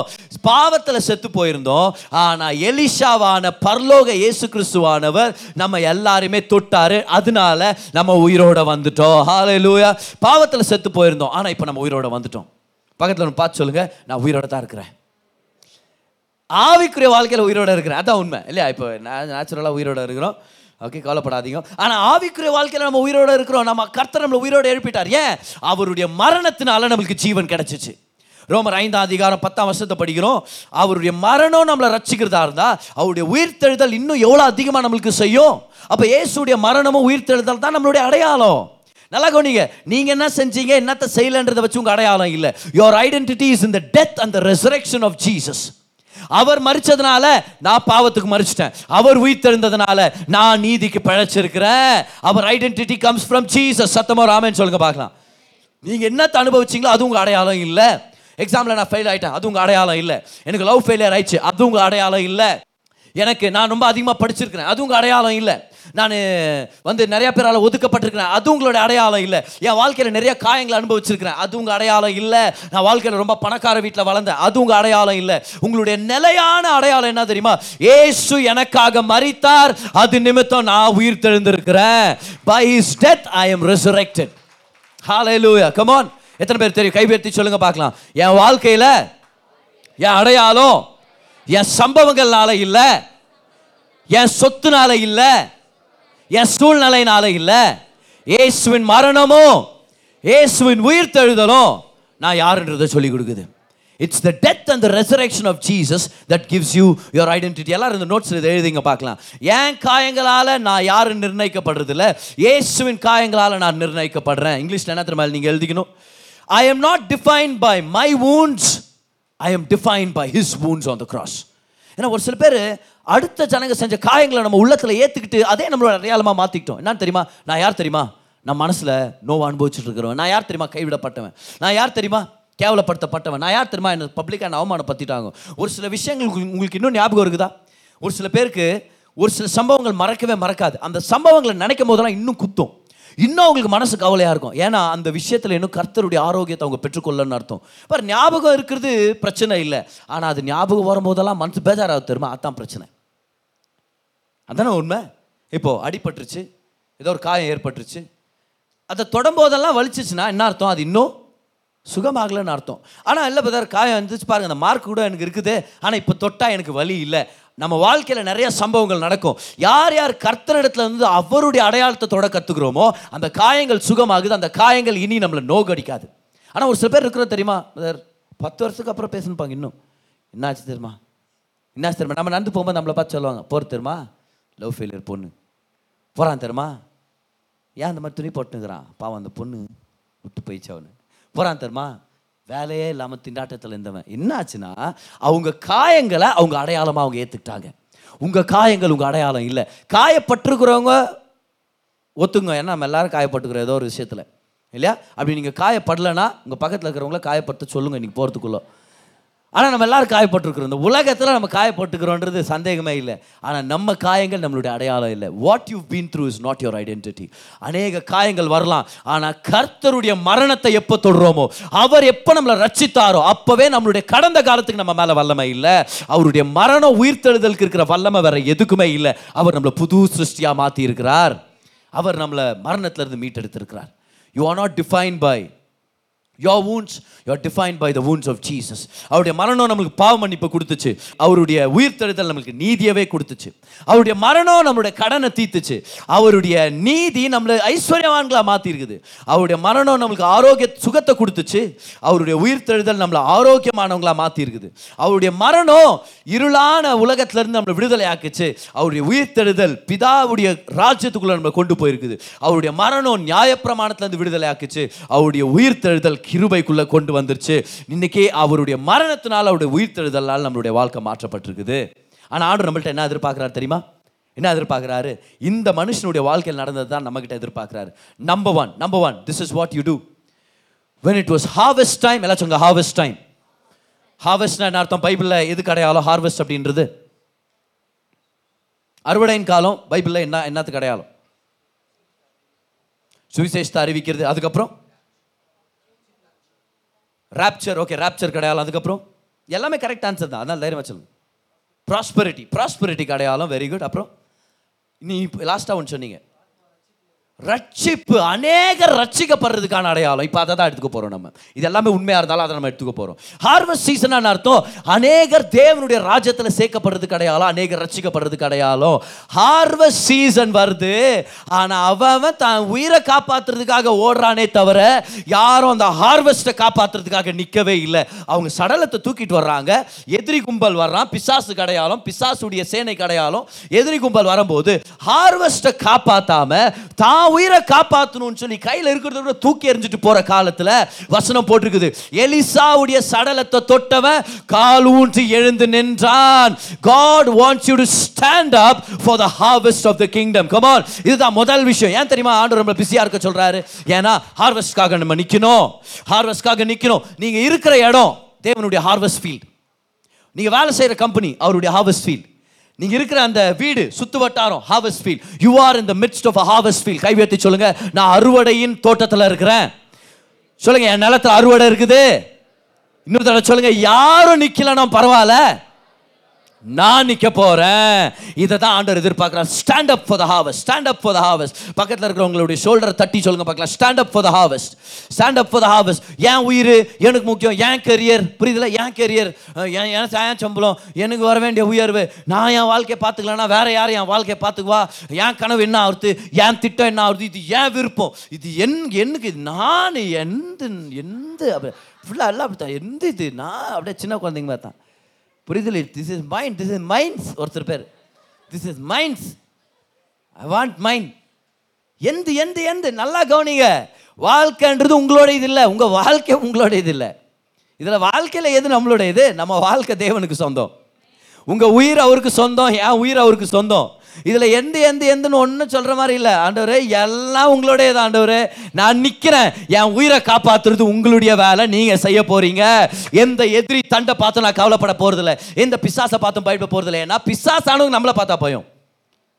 பாவத்தில் செத்து போயிருந்தோம். ஆனால் எலிஷாவான பர்லோக இயேசு கிறிஸ்துவானவர் நம்ம எல்லாருமே தொட்டாரு. அதனால நம்ம உயிரோட வந்துட்டோம். ஹாலே லூயா பாவத்தில் செத்து போயிருந்தோம். ஆனால் இப்போ நம்ம உயிரோட வந்துட்டோம். பக்கத்தில் ஒன்று பார்த்து சொல்லுங்க. நான் உயிரோட தான் இருக்கிறேன். ஆவிக்குரிய வாழ்க்கையில் உயிரோட இருக்கிறேன். அதான் உண்மை. இல்லையா? இப்போ நேச்சுரலாக உயிரோட இருக்கிறோம். ஓகே கவலைப்படாதீங்க. ஆனால் ஆவிக்குரிய வாழ்க்கையில் நம்ம உயிரோடு இருக்கிறோம். நம்ம கர்த்தர் நம்மளை உயிரோடு எழுப்பிட்டார். ஏன்? அவருடைய மரணத்தினால நம்மளுக்கு ஜீவன் கிடைச்சிச்சு. ரோமர் ஐந்தாம் அதிகாரம் பத்தாம் வருஷத்தை படிக்கிறோம். அவருடைய மரணம் நம்மளை ரசிக்கிறதா இருந்தால் அவருடைய உயிர்த்தெழுதல் இன்னும் எவ்வளோ அதிகமாக நம்மளுக்கு செய்யும்? அப்போ இயேசுடைய மரணமும் உயிர்த்தெழுதல் தான் நம்மளுடைய அடையாளம். நல்லா கவனிங்க. நீங்கள் என்ன செஞ்சீங்க என்னத்தை செய்யலன்றதை வச்சு உங்கள் அடையாளம் இல்லை. Your identity is in death and the resurrection of Jesus அவர் மறிச்சதுனால நான் பாவத்துக்கு மறிச்சிட்டேன் அவர் உயிர்த்தெழுந்ததுனால நான் நீதிக்கு பிழைச்சிருக்கிறேன் அவர் ஐடென்டிட்டி கம்ஸ் ஃப்ரம் சீசஸ் சத்தமா ராமன் சொல்லுங்க பார்க்கலாம். நீங்க என்னத்தை அனுபவிச்சீங்களோ அது உங்க அடையாளம் இல்லை. எக்ஸாமில் நான் ஃபெயில் ஆயிட்டேன் அது உங்க அடையாளம் இல்லை. எனக்கு லவ் ஃபெயிலியர் ஆயிடுச்சு அது உங்க அடையாளம் இல்லை. எனக்கு நான் ரொம்ப அதிகமாக படிச்சிருக்கிறேன் அது உங்க அடையாளம் இல்லை. நான் வந்து நிறைய பேரால் ஒதுக்கப்பட்டிருக்கிறேன். அது உங்களோட அடையாளம் இல்லை. என் வாழ்க்கையில் நிறைய காயங்களை அனுபவிச்சிருக்கிறேன். அது உங்கள் அடையாளம் இல்லை. நான் வாழ்க்கையில் ரொம்ப பணக்கார வீட்டில் வளர்ந்தேன். அது உங்கள் அடையாளம் இல்லை. உங்களுடைய நிலையான அடையாளம் என்ன தெரியுமா? ஏசு எனக்காக மறித்தார் அது நிமித்தம் நான் உயிர் தெழுந்திருக்கிறேன். By his death I am resurrected ஹalleluya லூயா on. எத்தனை பேர் தெரியும்? கைபேர்த்தி சொல்லுங்க பார்க்கலாம். என் வாழ்க்கையில் என் அடையாளம் என் சம்பவங்கள்னால இல்லை. என் சொத்துனால இல்லை. என் சூழ்நிலைனால இல்லை. இயேசுவின் மரணமும் இயேசுவின் தழுதலோ நான் யாருன்றதை சொல்லி கொடுக்குது. It's the death and the resurrection of Jesus that gives you your identity எல்லாரும் இந்த நோட்ஸ் இதை எழுதிங்க பார்க்கலாம். என் காயங்களால் நான் யாரு நிர்ணயிக்கப்படுறதில்ல. இயேசுவின் காயங்களால் நான் நிர்ணயிக்கப்படுறேன். இங்கிலீஷில் என்ன திரும்ப நீங்கள் எழுதிக்கணும்? I am not define by my wounds I am define by his wounds on the cross ஏன்னா ஒரு சில பேர் அடுத்த ஜனங்க செஞ்ச காயங்களை நம்ம உள்ளத்தில் ஏற்றுக்கிட்டு அதே நம்மளோட அடையாளமாக மாற்றிக்கிட்டோம் என்னன்னு தெரியுமா? நான் யார் தெரியுமா? நான் மனசில் நோவை அனுபவிச்சுட்டு இருக்கிறவன். நான் யார் தெரியுமா? கைவிடப்பட்டவன். நான் யார் தெரியுமா? கேவலப்படுத்தப்பட்டவன். நான் யார் தெரியுமா? என்ன பப்ளிக்காக என்ன அவமானப்படுத்திட்டாங்க. ஒரு சில விஷயங்கள் உங்களுக்கு- இன்னும் ஞாபகம் இருக்குதா? ஒரு சில பேருக்கு ஒரு சில சம்பவங்கள் மறக்கவே மறக்காது. அந்த சம்பவங்களை நினைக்கும் போதெல்லாம் இன்னும் குத்தும். இன்னும் அவங்களுக்கு மனசு கவலையாக இருக்கும். ஏன்னா அந்த விஷயத்தில் இன்னும் கர்த்தருடைய ஆரோக்கியத்தை அவங்க பெற்றுக்கொள்ளன்னு அர்த்தம். பார் ஞாபகம் இருக்கிறது பிரச்சனை இல்லை. ஆனால் அது ஞாபகம் வரும்போதெல்லாம் மனசு பேஜாராக தெரியுமா? அதான் பிரச்சனை. அதானே உண்மை? இப்போது அடிபட்டுருச்சு ஏதோ ஒரு காயம் ஏற்பட்டுருச்சு. அதை தொடம்போதெல்லாம் வலிச்சிச்சுன்னா என்ன அர்த்தம்? அது இன்னும் சுகமாகலன்னு அர்த்தம். ஆனால் இல்லை பதார் காயம் வந்துச்சு பாருங்கள் அந்த மார்க் கூட எனக்கு இருக்குது. ஆனால் இப்போ தொட்டால் எனக்கு வலி இல்லை. நம்ம வாழ்க்கையில் நிறைய சம்பவங்கள் நடக்கும். யார் யார் கர்த்தரிடத்துல இருந்து அவருடைய அடையாளத்தை தொட கற்றுக்குறோமோ அந்த காயங்கள் சுகமாகுது அந்த காயங்கள் இனி நம்மளை நோகடிக்காது. ஆனால் ஒரு சில பேர் இருக்கிறோம் தெரியுமா பதார் பத்து வருஷத்துக்கு அப்புறம் பேசணுப்பாங்க இன்னும். என்னாச்சு தெரியுமா? என்னாச்சு தெரியுமா? நம்ம நடந்து போகும்போது நம்மளை பார்த்து சொல்லுவாங்க போகிற தெரியுமா? லவ் ஃபெயிலியர் பொண்ணு. போகிறான் தெரியுமா? ஏன் அந்த மாதிரி துணி போட்டுக்கிறான் பாவம் அந்த பொண்ணு விட்டு போயிடுச்சு அவனு. போகிறான் தெரியுமா? வேலையே இல்லாமல் திண்டாட்டத்தில் இருந்தவன். என்ன ஆச்சுன்னா அவங்க காயங்களை அவங்க அடையாளமாக அவங்க ஏற்றுக்கிட்டாங்க உங்கள் காயங்கள் உங்கள் அடையாளம் இல்லை. காயப்பட்டிருக்கிறவங்க ஒத்துங்க. ஏன்னா நம்ம எல்லாரும் காயப்பட்டுக்கிறோம் ஏதோ ஒரு விஷயத்தில். இல்லையா? அப்படி நீங்கள் காயப்படலைன்னா உங்கள் பக்கத்தில் இருக்கிறவங்கள காயப்பட்டு சொல்லுங்கள் நீங்கள் போகிறதுக்குள்ளே ஆனால் நம்ம எல்லாரும் காயப்பட்டிருக்கிறோம். இந்த உலகத்தில் நம்ம காயப்பட்டுக்கிறோன்றது சந்தேகமே இல்லை. ஆனால் நம்ம காயங்கள் நம்மளுடைய அடையாளம் இல்லை. What you been through is not your identity அநேக காயங்கள் வரலாம். ஆனால் கர்த்தருடைய மரணத்தை எப்போ தொடுறோமோ அவர் எப்போ நம்மளை ரச்சித்தாரோ அப்போவே நம்மளுடைய கடந்த காலத்துக்கு நம்ம மேலே வல்லமை இல்லை. அவருடைய மரணம் உயிர்த்தெழுதலுக்கு இருக்கிற வல்லமை வேற எதுக்குமே இல்லை. அவர் நம்மளை புது சிருஷ்டியாக மாற்றி இருக்கிறார் அவர் நம்மளை மரணத்திலிருந்து மீட்டெடுத்திருக்கிறார். You are not define by your wounds you are by the wounds of Jesus அவருடைய மரணம் நம்மளுக்கு பாவ மன்னிப்பு கொடுத்துச்சு. அவருடைய உயிர்த்தெழுதல் நம்மளுக்கு நீதியவே கொடுத்துச்சு. அவருடைய மரணம் நம்மளுடைய கடனை தீத்துச்சு அவருடைய நீதி நம்மளை ஐஸ்வர்யவான்களாக மாற்றிருக்குது அவருடைய மரணம் நம்மளுக்கு ஆரோக்கிய சுகத்தை கொடுத்துச்சு. அவருடைய உயிர்த்தெழுதல் நம்மளை ஆரோக்கியமானவங்களாக மாற்றிருக்குது அவருடைய மரணம் இருளான உலகத்திலேருந்து நம்மளை விடுதலை ஆக்குச்சு அவருடைய உயிர்த்தெழுதல் பிதாவுடைய ராஜ்யத்துக்குள்ளே நம்மளை கொண்டு போயிருக்குது. அவருடைய மரணம் நியாயப்பிரமாணத்திலிருந்து விடுதலை ஆக்குச்சு அவருடைய உயிர்த்தெழுதல் கிருபைக்குள்ளே கொண்டு வந்துருச்சு. இன்னைக்கே அவருடைய மரணத்தினால் அவருடைய உயிர்த்தெழுதலால் நம்மளுடைய வாழ்க்கை மாற்றப்பட்டிருக்குது. ஆனால் ஆண்டு நம்மள்ட்ட என்ன எதிர்பார்க்குறாரு தெரியுமா? என்ன எதிர்பார்க்குறாரு? இந்த மனுஷனுடைய வாழ்க்கையில் நடந்தது தான் நம்மக்கிட்ட எதிர்பார்க்குறாரு. Number one number one this is what you do when it was harvest time எல்லாம் சொல்லுங்க ஹார்வெஸ்ட் டைம் ஹார்வெஸ்ட்னா என்ன அர்த்தம்? பைபிளில் எது கிடையாலும் ஹார்வெஸ்ட் அப்படின்றது. அறுவடையின் காலம் பைபிளில் என்ன என்னத்துக்கு அடையாளம் சுவிசேஷத்தை அறிவிக்கிறது அதுக்கப்புறம் ராப்சர் ஓகே ராப்சர் கிடையாது அதுக்கப்புறம் எல்லாமே கரெக்ட் ஆன்சர் தான். அதனால் தைரியமாக சொல்லுங்க. ப்ராஸ்பரிட்டி ப்ராஸ்பெரிட்டி கிடையாலும் வெரி குட் அப்புறம் நீ லாஸ்ட்டாக ஒன்று சொன்னீங்க. ரட்சிப்பு அநேகர் ரட்சிக்கப்படுறதுக்கான அடையாளம். இப்போ அதை தான் எடுத்துக்க போகிறோம் நம்ம. இது எல்லாமே உண்மையாக இருந்தாலும் அதை நம்ம எடுத்துக்க போகிறோம் ஹார்வெஸ்ட் சீசன் அர்த்தம் அநேகர் தேவனுடைய ராஜ்யத்தில் சேர்க்கப்படுறதுக்கு அடையாளம் அநேகர் ரட்சிக்கப்படுறதுக்கு அடையாளம். ஹார்வெஸ்ட் சீசன் வருது ஆனால் அவன் தான் உயிரை காப்பாற்றுறதுக்காக ஓடுறானே தவிர யாரும் அந்த ஹார்வெஸ்ட்டை காப்பாற்றுறதுக்காக நிற்கவே இல்லை. அவங்க சடலத்தை தூக்கிட்டு வர்றாங்க. எதிரி கும்பல் வர்றான் பிசாசுக்கு அடையாளம் பிசாசுடைய சேனைக்கு அடையாளம். எதிரி கும்பல் வரும்போது ஹார்வெஸ்ட்டை காப்பாற்றாம தான் உயிரை காப்பாற்றணும்னு சொல்லி கையில் இருக்கிறத விட தூக்கி எறிஞ்சிட்டு போகிற காலத்தில் வசனம் போட்டிருக்குது. எலிசாவுடைய சடலத்தை தொட்டவன் கால் ஊன்றி எழுந்து நின்றான். God wants you to stand up for the harvest of the kingdom Kamal இதுதான் முதல் விஷயம். ஏன் தெரியுமா? ஆண்டு ரொம்ப பிஸியாக இருக்க சொல்கிறாரு ஏன்னா ஹார்வெஸ்ட்காக நம்ம நிற்கணும் ஹார்வெஸ்ட்காக நிற்கணும் நீங்கள் இருக்கிற இடம் தேவனுடைய ஹார்வெஸ்ட் ஃபீல்டு நீங்கள் வேலை செய்கிற கம்பெனி அவருடைய ஹார்வெஸ்ட் ஃபீல்டு நீங்க இருக்கிற அந்த வீடு சுத்து வட்டாரம் harvest field you are in the midst of a harvest field கை உயர்த்தி சொல்லுங்க. நான் அறுவடையின் தோட்டத்தில் இருக்கிறேன். சொல்லுங்க என் நிலத்துல அறுவடை இருக்குது. இன்னொரு தடவை சொல்லுங்க யாரும் நிக்கலன்னா பரவாயில்ல. நான் நிற்க போகிறேன் இதை தான் ஆண்டவர் எதிர்பார்க்கிறார். Stand up for the harvest stand up for the harvest பக்கத்தில் இருக்கிறவங்களுடைய ஷோல்டரை தட்டி சொல்லுங்க பார்க்கலாம். Stand up for the harvest stand up for the harvest ஏன் உயிர்? எனக்கு முக்கியம். ஏன் கெரியர் புரியுதுல? ஏன் கெரியர் ஏன் ஏன் சாயம் சம்பளம்? எனக்கு வர வேண்டிய உயர்வு. நான் என் வாழ்க்கையை பார்த்துக்கலன்னா வேற யார் என் வாழ்க்கையை பார்த்துக்குவா? என் கனவு என்ன ஆகுது? என் திட்டம் என்ன ஆகுது? இது ஏன் விருப்பம். இது என் எனக்கு இது நான் எந்த எந்த அப்படி ஃபுல்லாக எல்லாம் அப்படித்தான். எந்த இது? நான் அப்படியே சின்ன குழந்தைங்க பார்த்தேன் புரிதல். This is mind this is minds ஒருத்தர் பேர். This is minds I want mind எந்த எந்த எந்த நல்லா கவனிங்க. வாழ்க்கைன்றது உங்களோட இது இல்லை. உங்கள் வாழ்க்கை உங்களோட இது இல்லை. இதில் வாழ்க்கையில் எது நம்மளோட இது நம்ம வாழ்க்கை தேவனுக்கு சொந்தம். உங்கள் உயிர் அவருக்கு சொந்தம் என் உயிர் அவருக்கு சொந்தம். இதில் எந்த எந்த எந்தன்னு ஒன்றும் சொல்கிற மாதிரி இல்லை. ஆண்டவரே எல்லாம் உங்களுடைய தான் ஆண்டவரே. நான் நிற்கிறேன் என் உயிரை காப்பாற்றுறது உங்களுடைய வேலை. நீங்கள் செய்ய போகிறீங்க எந்த எதிரி தண்டை பார்த்து நான் கவலைப்பட போகிறதில்ல எந்த பிசாசை பார்த்தும் பயப்பட போகிறதில்ல ஏன்னா பிசாசானவங்க நம்மளை பார்த்தா போயும்.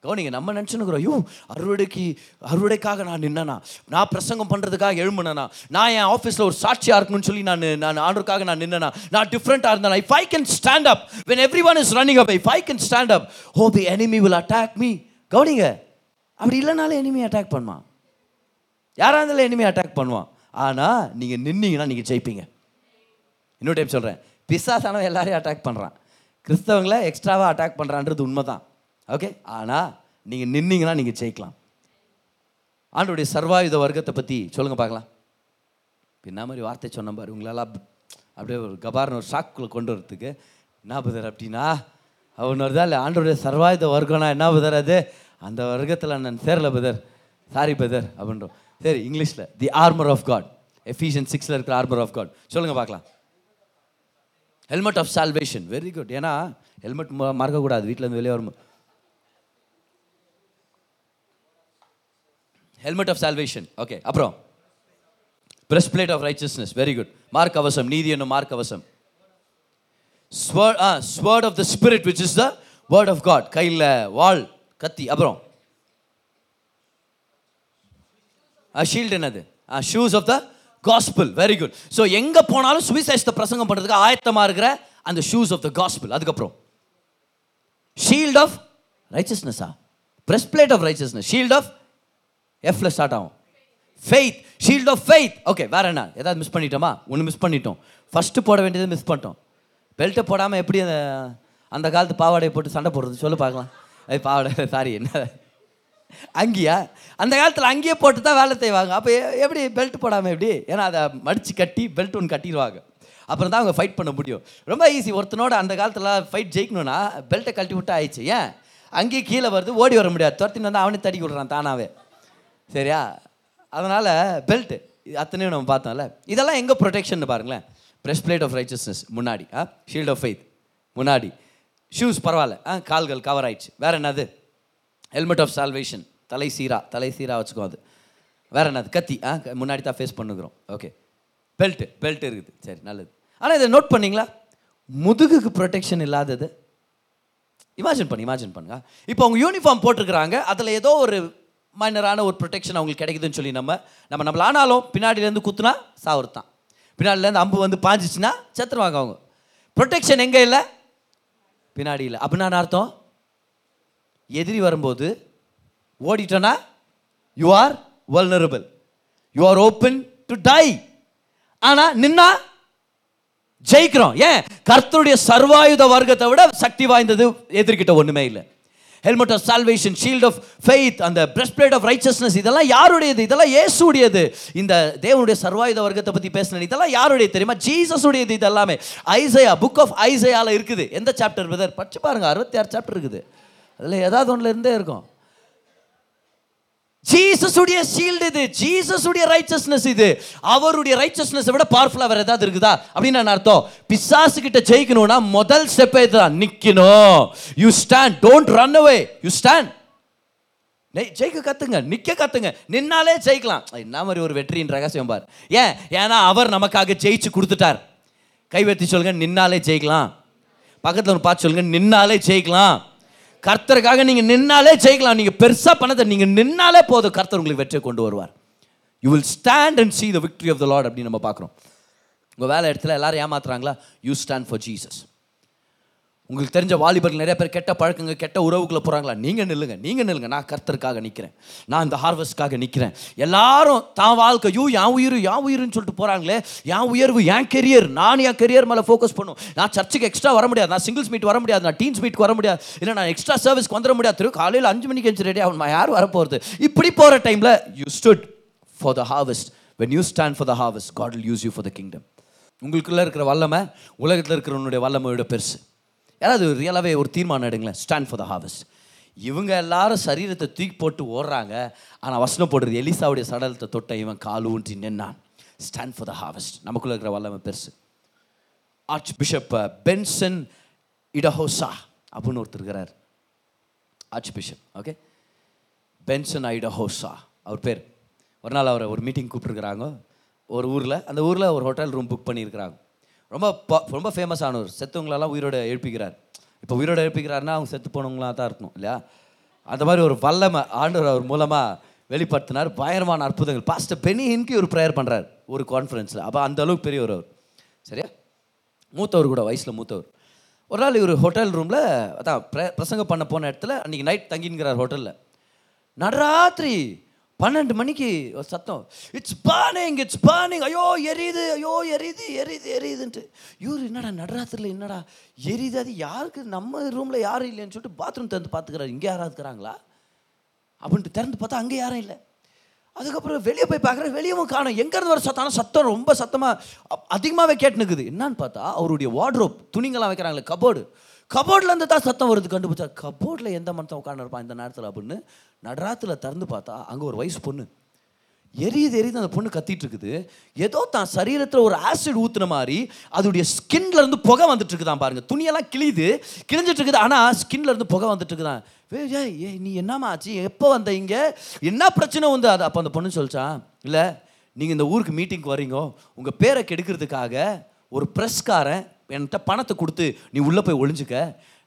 கவனிங்க நம்ம நினச்சுனுக்குறோம் ஐயோ அறுவடைக்கு அறுவடைக்காக நான் நின்னனா? நான் பிரசங்கம் பண்ணுறதுக்காக எழும்புனனா? நான் என் ஆஃபீஸில் ஒரு சாட்சியாக இருக்கணும்னு சொல்லி நான் நான் ஆண்டருக்காக நான் நின்னனா? நான் டிஃப்ரெண்ட்டாக இருந்தேனா? I I can stand up when everyone is running up I I can stand up though the enemy will attack me கவனிங்க அப்படி இல்லைனாலும் எனிமி அட்டாக் பண்ணுவான். யாராக இருந்தாலும் எனிமி அட்டாக் பண்ணுவான். ஆனால் நீங்கள் நின்னீங்கன்னா நீங்கள் ஜெயிப்பீங்க. இன்னொரு டைம் சொல்கிறேன் பிசாசானவன் எல்லாரையும் அட்டாக் பண்ணுறான் கிறிஸ்தவங்களை எக்ஸ்ட்ராவாக அட்டாக் பண்ணுறான்றது உண்மை தான் ஓகே ஆனால் நீங்கள் நின்னீங்கன்னா நீங்கள் ஜெயிக்கலாம். ஆண்டோடைய சர்வாயுத வர்க்கத்தை பற்றி சொல்லுங்கள் பார்க்கலாம். என்ன மாதிரி வார்த்தை சொன்ன பாரு உங்களால் அப்படியே ஒரு கபார்னு ஒரு ஷாக்குள்ளே கொண்டு வரதுக்கு என்ன புதர் அப்படின்னா அவன் வருதா இல்லை ஆண்டோடைய சர்வாயுத வர்க்கம்னா என்ன புதர் அது? அந்த வர்க்கத்தில் நான் சேரல பதர். சாரி பதர் அப்படின்றோம். சரி இங்கிலீஷில் the armour of God Ephesians சிக்ஸில் இருக்கிற ஆர்மர் ஆஃப் காட் சொல்லுங்கள் பார்க்கலாம். Helmet of salvation very good ஏன்னா ஹெல்மெட் மறக்கக்கூடாது. வீட்டிலேருந்து வெளியே வரும்போது. ஹெல்மெட் ஆஃப் சால்வேஷன் ஓகே அப்புறம். Breast plate of righteousness very good mark அவசம் நீதி என்னும் மார்க் அவசம் sword ah sword of the spirit which is the word of God கையில் வால் கத்தி அப்புறம். ஷீல்டு என்னது? Shoes of the gospel very good so எங்கே போனாலும் சுவிசேஷத்தை பிரசங்கம் பண்ணுறதுக்கு ஆயத்தமாக இருக்கிற அந்த ஷூஸ் ஆஃப் த காஸ்பிள் அதுக்கப்புறம். Shield of ரைச்சஸ்னஸா breast plate of righteousness shield of எஃப்ல start ஆகும். Faith shield of faith okay வேற என்ன? ஏதாவது மிஸ் பண்ணிட்டோமா? ஒன்று மிஸ் பண்ணிட்டோம். ஃபஸ்ட்டு போட வேண்டியது மிஸ் பண்ணிட்டோம். பெல்ட்டை போடாமல் எப்படி அந்த அந்த காலத்து பாவாடையை போட்டு சண்டை போடுறது? சொல்லு பார்க்கலாம். அது பாவாடை சாரி என்ன? அங்கேயா? அந்த காலத்தில் அங்கேயே போட்டு தான் வேலை செய்வாங்க. அப்போ எப்படி பெல்ட் போடாமல் எப்படி? ஏன்னா அதை மடித்து கட்டி பெல்ட் ஒன்று கட்டிடுவாங்க. அப்புறம் தான் அவங்க ஃபைட் பண்ண முடியும். ரொம்ப ஈஸி ஒருத்தனோட அந்த காலத்தில் ஃபைட் ஜெயிக்கணும்னா பெல்ட்டை கழட்டி விட்டு ஆயிடுச்சு. ஏன்? அங்கேயே கீழே வருது ஓடி வர முடியாது. துரத்தின்னு வந்து அவனே தடி விடுறான் தானாவே. சரியா? அதனால் பெல்ட்டு அத்தனையும் நம்ம பார்த்தோம்ல. இதெல்லாம் எங்கே ப்ரொடெக்ஷன் பாருங்களேன். ப்ரெஷ் பிளேட் ஆஃப் ரைச்சஸ்னஸ் முன்னாடி. ஆ? ஷீல்ட் ஆஃப் ஃபெய்த் முன்னாடி. ஷூஸ் பரவாயில்ல. ஆ கால்கள் கவர் ஆயிடுச்சு. வேற என்னது? ஹெல்மெட் ஆஃப் சால்வேஷன் தலை சீரா. தலை சீரா வச்சுக்கோ அது. வேற என்னது? கத்தி. ஆ க- முன்னாடி தான் ஃபேஸ் பண்ணுகிறோம் ஓகே பெல்ட்டு பெல்ட் இருக்குது. சரி நல்லது. ஆனால் இதை நோட் பண்ணீங்களா? முதுகுக்கு ப்ரொடெக்ஷன் இல்லாதது. இமேஜின் பண்ணு இமேஜின் பண்ணுங்க. இப்போ அவங்க யூனிஃபார்ம் போட்டிருக்கிறாங்க. அதில் ஏதோ ஒரு மைனரான ஒரு ப்ரொடெக்ஷன் அவங்களுக்கு கிடைக்குதுன்னு சொல்லி நம்ம நம்ம நம்மள ஆனாலும் பின்னாடியிலேருந்து குத்துனா சாவறது தான். பின்னாடிலேருந்து அம்பு வந்து பாஞ்சிச்சுன்னா செத்துருவாங்க அவங்க. ப்ரொடெக்ஷன் எங்கே இல்லை? பின்னாடி இல்லை. அப்படின்னா அர்த்தம்? எதிரி வரும்போது ஓடிட்டோன்னா you are vulnerable you are open to die ஆனால் நின்னா ஜெயிக்கிறோம். ஏன்? கர்த்தருடைய சர்வாயுத வர்க்கத்தை விட சக்தி வாய்ந்தது எதிர்கிட்ட ஒன்றுமே இல்லை. Helmet of salvation shield of faith அந்த பிரஸ்ட் பிளேட் ஆஃப் ரைச்சஸ்னஸ் இதெல்லாம் யாருடையது? இதெல்லாம் இயேசுடையது. இந்த தேவனுடைய சர்வாயுத வர்க்கத்தை பற்றி பேசின இதெல்லாம் யாருடைய தெரியுமா? ஜீசஸ் உடையது இது எல்லாமே ஐசையா புக் ஆஃப் ஐசையாவில் இருக்குது. எந்த சாப்டர் பிரதர் படிச்சு பாருங்க. அறுபத்தி ஆறு சாப்டர் இருக்குது. அதில் ஏதாவது ஒன்றுலேருந்தே இருக்கும். ஜீசஸுடைய ஷீல்டு இது ஜீசஸுடைய ரைச்சஸ்னஸ் இது. அவருடைய ரைச்சஸ்னஸ் விட பவர்ஃபுல்லாக வேற ஏதாவது இருக்குதா? அப்படின்னு நான் அர்த்தம். பிசாசு கிட்ட ஜெயிக்கணும்னா முதல் ஸ்டெப் இதுதான். நிற்கணும் you stand don't run away you stand ஜெயிக்க கத்துங்க. நிக்க கத்துங்க. நின்னாலே ஜெயிக்கலாம். என்ன மாதிரி ஒரு வெற்றியின் ரகசியம் பார். ஏன்? ஏன்னா அவர் நமக்காக ஜெயிச்சு கொடுத்துட்டார். கைவெத்தி சொல்லுங்க நின்னாலே ஜெயிக்கலாம். பக்கத்தில் ஒரு பார்த்து சொல்லுங்க நின்னாலே ஜெயிக்கலாம். கர்த்தருக்காக நீங்கள் நின்னாலே ஜெயிக்கலாம். நீங்கள் பெருசாக பண்ணதை நீங்கள் நின்னாலே போதும். கர்த்தர் உங்களுக்கு வெற்றியை கொண்டு வருவார். You will stand and see the victory of the Lord அப்படின்னு நம்ம பார்க்குறோம். உங்கள் வேலை இடத்துல எல்லாரும் ஏமாத்துறாங்களா? யூ ஸ்டாண்ட் ஃபார் ஜீசஸ் உங்களுக்கு தெரிஞ்ச வாலிபர்கள் நிறைய பேர் கெட்ட பழக்கங்க கெட்ட உறவுக்குள்ளே போகிறாங்களா நீங்கள் நில்லுங்க நீங்கள் நில்லுங்க. நான் கர்த்தருக்காக நிற்கிறேன் நான் இந்த ஹார்வெஸ்ட்காக நிற்கிறேன் எல்லாரும் தான் வாழ்க்கை யூ என் உயிர் என் உயிர்னு சொல்லிட்டு போகிறாங்களே என் உயர்வு என் கெரியர் நான் என் கெரியர் மேலே ஃபோக்கஸ் பண்ணும். நான் சர்ச்சுக்கு எக்ஸ்ட்ரா வர முடியாது. நான் சிங்கிள்ஸ் மீட் வர முடியாது. நான் டீன்ஸ் மீட் வர முடியாது. இல்லை நான் எக்ஸ்ட்ரா சர்வீஸ்க்கு வந்துட முடியாது. திரு காலையில் அஞ்சு மணிக்கு எஞ்சி ரெடி ஆகணும்? யார் வரப்போகிறது இப்படி போகிற டைமில் you stood for the harvest when you stand for the harvest God will use you for the kingdom உங்களுக்குள்ளே இருக்கிற வல்லமை உலகத்தில் இருக்கிறவனுடைய வல்லமையோட பெருசு. யாராவது ரியலாகவே ஒரு தீர்மானம் எடுங்களேன். ஸ்டாண்ட் ஃபார் த ஹார்வெஸ்ட் இவங்க எல்லாரும் சரீரத்தை தூக்கி போட்டு ஓடுறாங்க. ஆனால் வசனம் போடுறது எலிசாவுடைய சடலத்தை தொட்ட இவன் கால் ஊன்றி நின்னான். ஸ்டாண்ட் ஃபார் த ஹார்வெஸ்ட் நமக்குள்ள இருக்கிற வல்லமை பெருசு. ஆர்ச் பிஷப் பென்சன் இடஹோசா அப்படின்னு ஒருத்தர் இருக்கிறார். Archbishop okay Benson Idahosa அவர் பேர். ஒரு நாள் அவரை ஒரு மீட்டிங் கூப்பிட்டுருக்குறாங்க. ஒரு ஊரில் அந்த ஊரில் ஒரு ஹோட்டல் ரூம் புக் பண்ணியிருக்கிறாங்க. ரொம்ப ப- ரொம்ப ஃபேமஸ் ஆனவர். செத்தவங்களெல்லாம் உயிரோட எழுப்பிக்கிறார். இப்போ உயிரோட எழுப்பிக்கிறாருன்னா அவங்க செத்து போனவங்களாக தான் இருக்கணும் இல்லையா? அந்த மாதிரி ஒரு வல்லமை ஆண்டவர் அவர் மூலமாக வெளிப்படுத்தினார். பயங்கரமான அற்புதங்கள். பாஸ்டர் பெனி ஹின்கி ஒரு ப்ரேயர் பண்ணுறார் ஒரு கான்ஃபரன்ஸில் அப்போ அந்த அளவுக்கு பெரியவர் அவர். சரியா? மூத்தவர் கூட வயசில் மூத்தவர். ஒரு நாள் இவர் ஹோட்டல் ரூமில் அதான் பிர- பிரசங்கம் பண்ண போன இடத்துல அன்றைக்கி நைட் தங்கின்கிறார் ஹோட்டலில் நடராத்திரி பன்னெண்டு மணிக்கு ஒரு சத்தம் இட்ஸ் பானிங் இட்ஸ் பானிங் ஐயோ எரியுது ஐயோ எரியுது எரியுது எரியுதுன்ட்டு. இவர் என்னடா நடராத்திரில் என்னடா எரியுது அது யாருக்கு? நம்ம ரூமில் யாரும் இல்லைன்னு சொல்லிட்டு பாத்ரூம் திறந்து பார்த்துக்கிறாரு. இங்கே யாராவது இருக்கிறாங்களா? அப்படின்ட்டு திறந்து பார்த்தா அங்கே யாரும் இல்லை. அதுக்கப்புறம் வெளியே போய் பார்க்குறேன் வெளியவும் காணும். எங்கேருந்து வர சத்தம் சத்தம் ரொம்ப சத்தமாக அதிகமாகவே கேட்டுனுக்குது. என்னான்னு பார்த்தா அவருடைய வார்ட்ரோப் துணிங்கெல்லாம் வைக்கிறாங்களே கபோர்டு கபோர்ட்லேருந்து தான் சத்தம் வருது கண்டுபிடிச்சா கபோர்டில் எந்த மனுஷன் உட்காந்துருப்பான் இந்த நேரத்தில் அப்படின்னு நடராத்தில் திறந்து பார்த்தா அங்கே ஒரு வயசு பொண்ணு. எரியுது எரியுது அந்த பொண்ணு கத்திட்டு இருக்குது. ஏதோ தான் சரீரத்தில் ஒரு ஆசிட் ஊற்றுன மாதிரி அதோடைய ஸ்கின்ல இருந்து புகை வந்துட்டு இருக்குதான் பாருங்க. துணியெல்லாம் கிழியுது கிழிஞ்சிட்டு இருக்குது ஆனால் ஸ்கின்ல இருந்து புகை வந்துட்டு இருக்குதான். ஏய், ஏய் ஏய், நீ என்னம்மா ஆச்சு? எப்போ வந்த இங்கே? என்ன பிரச்சனை வந்து அது அப்போ அந்த பொண்ணு சொல்லிச்சான் இல்லை நீங்கள் இந்த ஊருக்கு மீட்டிங்க்கு வரீங்க உங்கள் பேரை கெடுக்கிறதுக்காக ஒரு ப்ரெஸ்காரன் என்கிட்ட பணத்தை கொடுத்து நீ உள்ளே போய் ஒழிஞ்சுக்க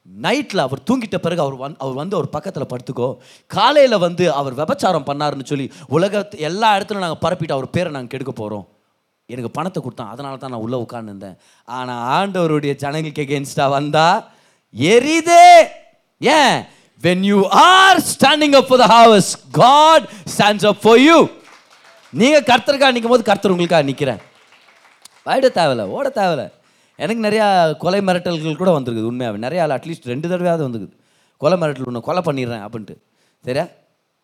நைட்டில் அவர் தூங்கிட்ட பிறகு அவர் வந் அவர் வந்து அவர் பக்கத்தில் படுத்துக்கோ. காலையில் வந்து அவர் விபச்சாரம் பண்ணாருன்னு சொல்லி உலகத்து எல்லா இடத்துலையும் நாங்கள் பரப்பிட்டு அவர் பேரை நாங்கள் கெடுக்க போகிறோம் எனக்கு பணத்தை கொடுத்தான். அதனால தான் நான் உள்ளே உட்காந்துருந்தேன் ஆனால் ஆண்டவருடைய ஜனங்களுக்கு எகேன்ஸ்டா வந்தா எரிதே. ஏன்? When you are standing up for the house God stands up for you நீங்கள் கர்த்தருக்காக நிற்கும் போது கர்த்தர் உங்களுக்காக நிற்கிறேன் வாயிட தேவையில்ல ஓட தேவையில்லை. எனக்கு நிறையா கொலை மிரட்டல்கள் கூட வந்திருக்குது உண்மையாகவே நிறையா அட்லீஸ்ட் ரெண்டு தடவையாவது வந்துருக்குது. கொலை மிரட்டல் ஒன்று கொலை பண்ணிடுறேன் அப்படின்ட்டு. சரியா?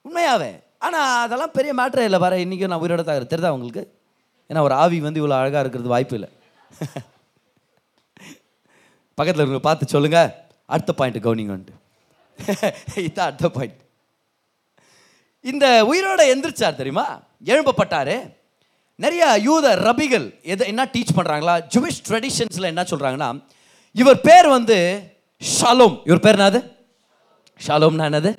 உண்மையாகவே ஆனால் அதெல்லாம் பெரிய மேட்டரே இல்லை. வர இன்றைக்கும் நான் உயிரோட தான் தெரியுதா உங்களுக்கு? ஏன்னா ஒரு ஆவி வந்து இவ்வளோ அழகாக இருக்கிறது வாய்ப்பு இல்லை. பக்கத்தில் இருக்க பார்த்து சொல்லுங்கள் அடுத்த பாயிண்ட் வந்துட்டு இதான் அடுத்த பாயிண்ட் இந்த உயிரோட எந்திரிச்சார் தெரியுமா? எழும்பப்பட்டாரு. நிறைய யூத ரபிகள் எதை என்ன டீச் பண்ணுறாங்களா ஜூவிஷ் ட்ரெடிஷன்ஸில் என்ன சொல்கிறாங்கன்னா இவர் பேர் வந்து ஷாலோம். இவர் பேர் என்னது? ஷாலோம்னா என்னது?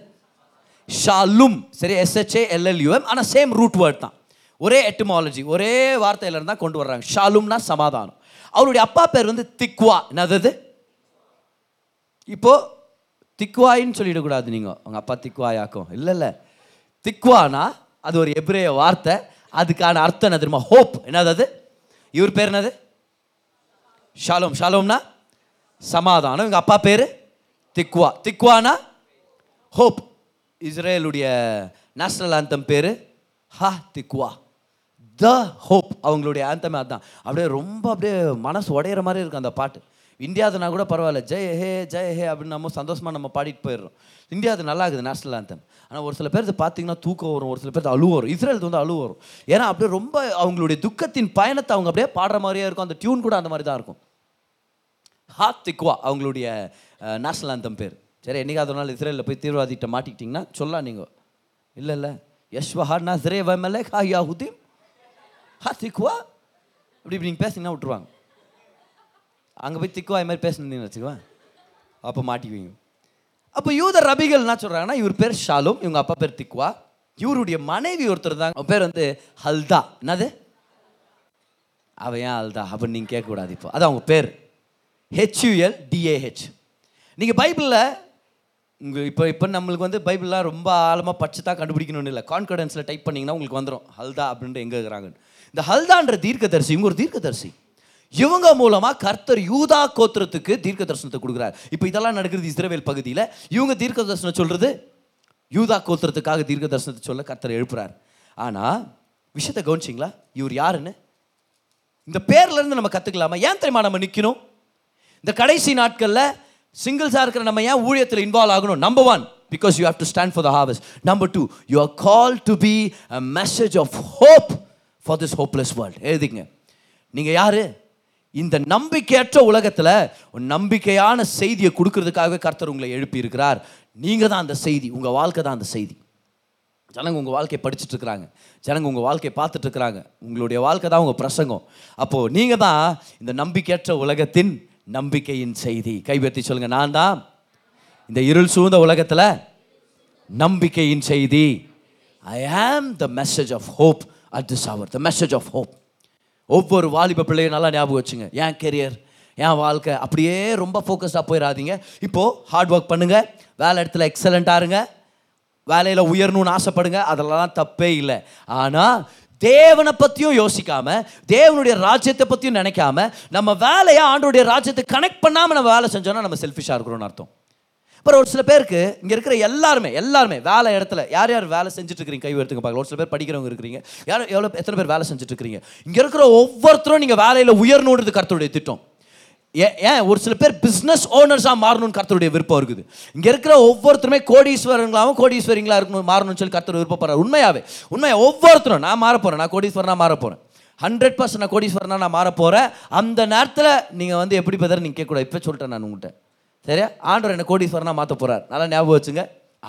ஷாலும். சரி எஸ்ஹெச்ஏ எல்எல்யூஎம் ஆனால் சேம் ரூட் வேர்ட் தான். ஒரே எட்டுமாலஜி ஒரே வார்த்தையிலேருந்து தான் கொண்டு வர்றாங்க. ஷாலும்னா சமாதானம். அவருடைய அப்பா பேர் வந்து திக்வா. என்னது இப்போது திக்வாயின்னு சொல்லிடக்கூடாது நீங்கள் உங்கள் அப்பா திக்வாயாக்கும். இல்லை இல்லை. திக்வானா அது ஒரு எப்ரேய வார்த்தை. அதுக்கான அர்த்தம் என்ன தெரியுமா? ஹோப் என்னது அது? இவர் பேர் என்னது? ஷாலோம் ஷாலோம்னா சமாதானம். எங்கள் அப்பா பேர்? திக்வா திக்வானா ஹோப் இஸ்ரேலுடைய நேஷனல் ஆந்தம் பேர்? ஹா திக்வா த ஹோப் அவங்களுடைய ஆந்தமே அதுதான். அப்படியே ரொம்ப அப்படியே மனசு உடையிற மாதிரி இருக்கும் அந்த பாட்டு. இந்தியாதுனா கூட பரவாயில்ல. ஜெய ஹே ஜெய ஹே அப்படின்னு நம்ம சந்தோஷமாக நம்ம பாடிட்டு போயிடுறோம். இந்தியாவது நல்லா இருக்குது நேஷனல் ஆந்தம் ஆனால் ஒரு சில பேருக்கு பார்த்தீங்கன்னா தூக்கம் வரும் ஒரு சில பேருக்கு அழுவு வரும். இஸ்ரேலுக்கு வந்து அழுவு வரும். ஏன்னா அப்படியே ரொம்ப அவங்களுடைய துக்கத்தின் பயணத்தை அவங்க அப்படியே பாடுற மாதிரியே இருக்கும். அந்த டியூன் கூட அந்த மாதிரி தான் இருக்கும் ஹாத் திக்வா அவங்களுடைய நேஷனல் ஆந்தம் பேர். சரி என்னைக்காவது ஒரு நாள் இஸ்ரேலில் போய் தீவிரவாதிகிட்ட மாட்டிக்கிட்டிங்கன்னா சொல்லலாம் நீங்கள் இல்லை இல்லை. யஷ்வஹா நஸ்ரே வமலே ஹா யாஹுதீம் ஹா திக்வா அப்படி இப்படி நீங்கள் பேசிங்கன்னா விட்டுருவாங்க. அங்கே போய் திக்குவா இது மாதிரி பேசணுன்னு வச்சுக்குவேன் அப்போ மாட்டிக்குவீங்க. அப்போ யூத ரபிகள் என்ன சொல்கிறாங்கன்னா இவர் பேர் ஷாலும் இவங்க அப்பா பேர் திக்குவா. இவருடைய மனைவி ஒருத்தர் தான் அவன் பேர் வந்து ஹல்தா. என்னது? அவன் ஏன் ஹல்தா? அப்படின்னு நீங்கள் கேட்கக்கூடாது இப்போ. அது அவங்க பேர். ஹெச்யூஎல் டிஏஹெச் நீங்கள் பைபிளில் உங்கள் இப்போ இப்போ நம்மளுக்கு வந்து பைபிள்லாம் ரொம்ப ஆழமாக படிச்சு தான் கண்டுபிடிக்கணும்னு இல்லை. கான்ஃபிடன்ஸில் டைப் பண்ணிங்கன்னா உங்களுக்கு வந்துடும் ஹல்தா அப்படின்ட்டு எங்கே இருக்கிறாங்கன்னு. இந்த ஹல்தான்ற தீர்க்கதரிசி இவங்க ஒரு தீர்க்கதரிசி. இவங்க மூலமாக கர்த்தர் யூதா கோத்திரத்துக்கு தீர்க்க தரிசனத்தை கொடுக்குறாரு. இப்போ இதெல்லாம் நடக்கிறது இஸ்ரேவேல் பகுதியில். இவங்க தீர்க்க தரிசனம் சொல்கிறது யூதா கோத்திரத்துக்காக தீர்க்க தரிசனத்தை சொல்ல கர்த்தர் எழுப்புறார். ஆனால் விஷயத்தை கவனிச்சிங்களா? இவர் யாருன்னு? இந்த பேர்லேருந்து நம்ம கற்றுக்கலாமா ஏன் தெரியுமா நம்ம நிற்கணும் இந்த கடைசி நாட்களில் சிங்கிள்ஸாக இருக்கிற நம்ம ஏன் ஊழியத்தில் இன்வால்வ் ஆகணும்? Number one because you have to stand for the harvest number two you are call to be a message of hope for this hopeless world எழுதிங்க நீங்கள் யார்? இந்த நம்பிக்கையற்ற உலகத்தில் நம்பிக்கையான செய்தியை கொடுக்கறதுக்காகவே கர்த்தர் உங்களை எழுப்பி இருக்கிறார் நீங்கள் தான் அந்த செய்தி உங்கள் வாழ்க்கை தான் அந்த செய்தி. ஜனங்க உங்கள் வாழ்க்கையை படிச்சுட்டு இருக்கிறாங்க. ஜனங்க உங்கள் வாழ்க்கையை பார்த்துட்டு இருக்கிறாங்க. உங்களுடைய வாழ்க்கை தான் உங்கள் பிரசங்கம். அப்போது நீங்கள் தான் இந்த நம்பிக்கையற்ற உலகத்தின் நம்பிக்கையின் செய்தி. கைப்பற்றி சொல்லுங்கள் நான் தான் இந்த இருள் சூழ்ந்த உலகத்தில் நம்பிக்கையின் செய்தி. I am the message of hope at this hour the message of hope ஒவ்வொரு வாலிப பிள்ளையும் நல்லா ஞாபகம் வச்சுங்க. ஏன் கெரியர் என் வாழ்க்கை. அப்படியே ரொம்ப ஃபோக்கஸ்டாக போயிடாதீங்க இப்போது ஹார்ட் ஒர்க் பண்ணுங்கள் வேலை இடத்துல எக்ஸலண்ட்டாக இருங்க. வேலையில் உயரணும்னு ஆசைப்படுங்க. அதெல்லாம் தப்பே இல்லை. ஆனால் தேவனை பற்றியும் யோசிக்காம தேவனுடைய ராஜ்யத்தை பற்றியும் நினைக்காம நம்ம வேலையை ஆண்டோடைய ராஜ்யத்தை கனெக்ட் பண்ணாமல் நம்ம வேலை செஞ்சோன்னா நம்ம செல்ஃபிஷாக இருக்கிறோன்னு அர்த்தம். அப்புறம் ஒரு சில பேருக்கு இங்கே இருக்கிற எல்லாருமே எல்லாருமே வேலை இடத்துல யார் யார் வேலை செஞ்சுட்டு இருக்கிறீங்க கை எடுத்துக்க பார்க்கலாம். ஒரு சில பேர் படிக்கிறவங்க இருக்கிறீங்க. யார் எவ்வளோ எத்தனை பேர் வேலை செஞ்சுட்டு இருக்கிறீங்க இங்கே இருக்கிற ஒவ்வொருத்தரும் நீங்கள் வேலையில் உயரணுன்றது கருத்துடைய திட்டம். ஏன் ஏன்? ஒரு சில பேர் பிஸ்னஸ் ஓனர்ஸாக மாறணும்னு கர்த்தருடைய விருப்பம் இருக்குது. இங்கே இருக்கிற ஒவ்வொருத்தருமே கோடீஸ்வரங்களாகவும் கோடீஸ்வரிங்களாக இருக்கணும் மாறணும்னு சொல்லி கர்த்தர் விருப்பப்படுறாரு. உண்மையாவே உண்மையாக ஒவ்வொருத்தரும் நான் மாற போகிறேன் நான் கோடீஸ்வரனாக மாற போகிறேன் ஹண்ட்ரட் பர்சன்ட் நான் கோடீஸ்வரனாக நான் மாற போகிறேன் அந்த நேரத்தில் நீங்கள் வந்து எப்படி பதற நீங்கள் கேட்கக்கூடாது. இப்போ சொல்லிட்டேன் நான் உங்கள்கிட்ட சரியா? ஆண்டவர் என்ன கோடீஸ்வரனாக மாற்ற போகிறார் நல்லா ஞாபகம் வச்சுங்க.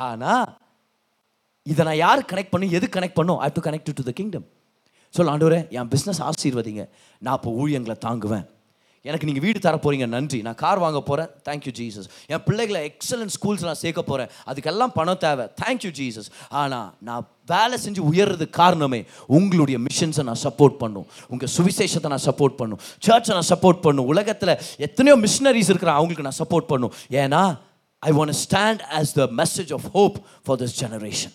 ஆனா இதை நான் யார் கனெக்ட் பண்ணும் எது கனெக்ட் பண்ணும்? I do connect to the kingdom சொல்ல ஆண்டவரே என் பிஸ்னஸ் ஆசீர்வதிங்க. நான் இப்போ ஊழியங்களை தாங்குவேன். எனக்கு நீங்கள் வீடு தர போகிறீங்க நன்றி. நான் கார் வாங்க போகிறேன் தேங்க்யூ ஜீசஸ் என் பிள்ளைகளை எக்ஸலன்ட் ஸ்கூல்ஸ் நான் சேர்க்க போகிறேன் அதுக்கெல்லாம் பணம் தேவை தேங்க்யூ ஜீசஸ் ஆனால் நான் வேலை செஞ்சு உயர்றதுக்கு காரணமே உங்களுடைய மிஷன்ஸை நான் சப்போர்ட் பண்ணும். உங்கள் சுவிசேஷத்தை நான் சப்போர்ட் பண்ணும். சர்ச்சை நான் சப்போர்ட் பண்ணும். உலகத்தில் எத்தனையோ மிஷினரிஸ் இருக்கிறேன் அவங்களுக்கு நான் சப்போர்ட் பண்ணும். ஏன்னா I want stand as the message of hope for this generation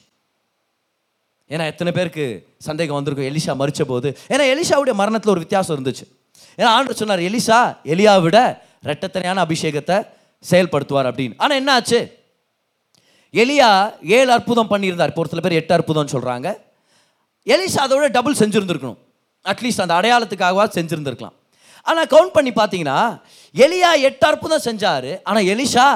ஏன்னா எத்தனை பேருக்கு சந்தேகம் வந்திருக்கும்? எலிஷா மறித்த போது ஏன்னா எலிஷாவுடைய மரணத்தில் ஒரு வித்தியாசம் இருந்துச்சு. ஏன்னா ஆண்டு சொன்னார் எலிஷா எலியா விட ரெட்டத்தனையான அபிஷேகத்தை செயல்படுத்துவார் அப்படின்னு. ஆனால் என்ன ஆச்சு? எலியா ஏழு அற்புதம் பண்ணியிருந்தார். இப்போ ஒரு சில பேர் எட்டு அற்புதம்னு சொல்கிறாங்க எலிஷா அதை விட டபுள் செஞ்சுருந்துருக்கணும் அட்லீஸ்ட் அந்த அடையாளத்துக்காகவா செஞ்சுருந்துருக்கலாம். ஆனால் கவுண்ட் பண்ணி பார்த்தீங்கன்னா எலியா எட்டு அற்புதம் செஞ்சார். ஆனால் எலிஷா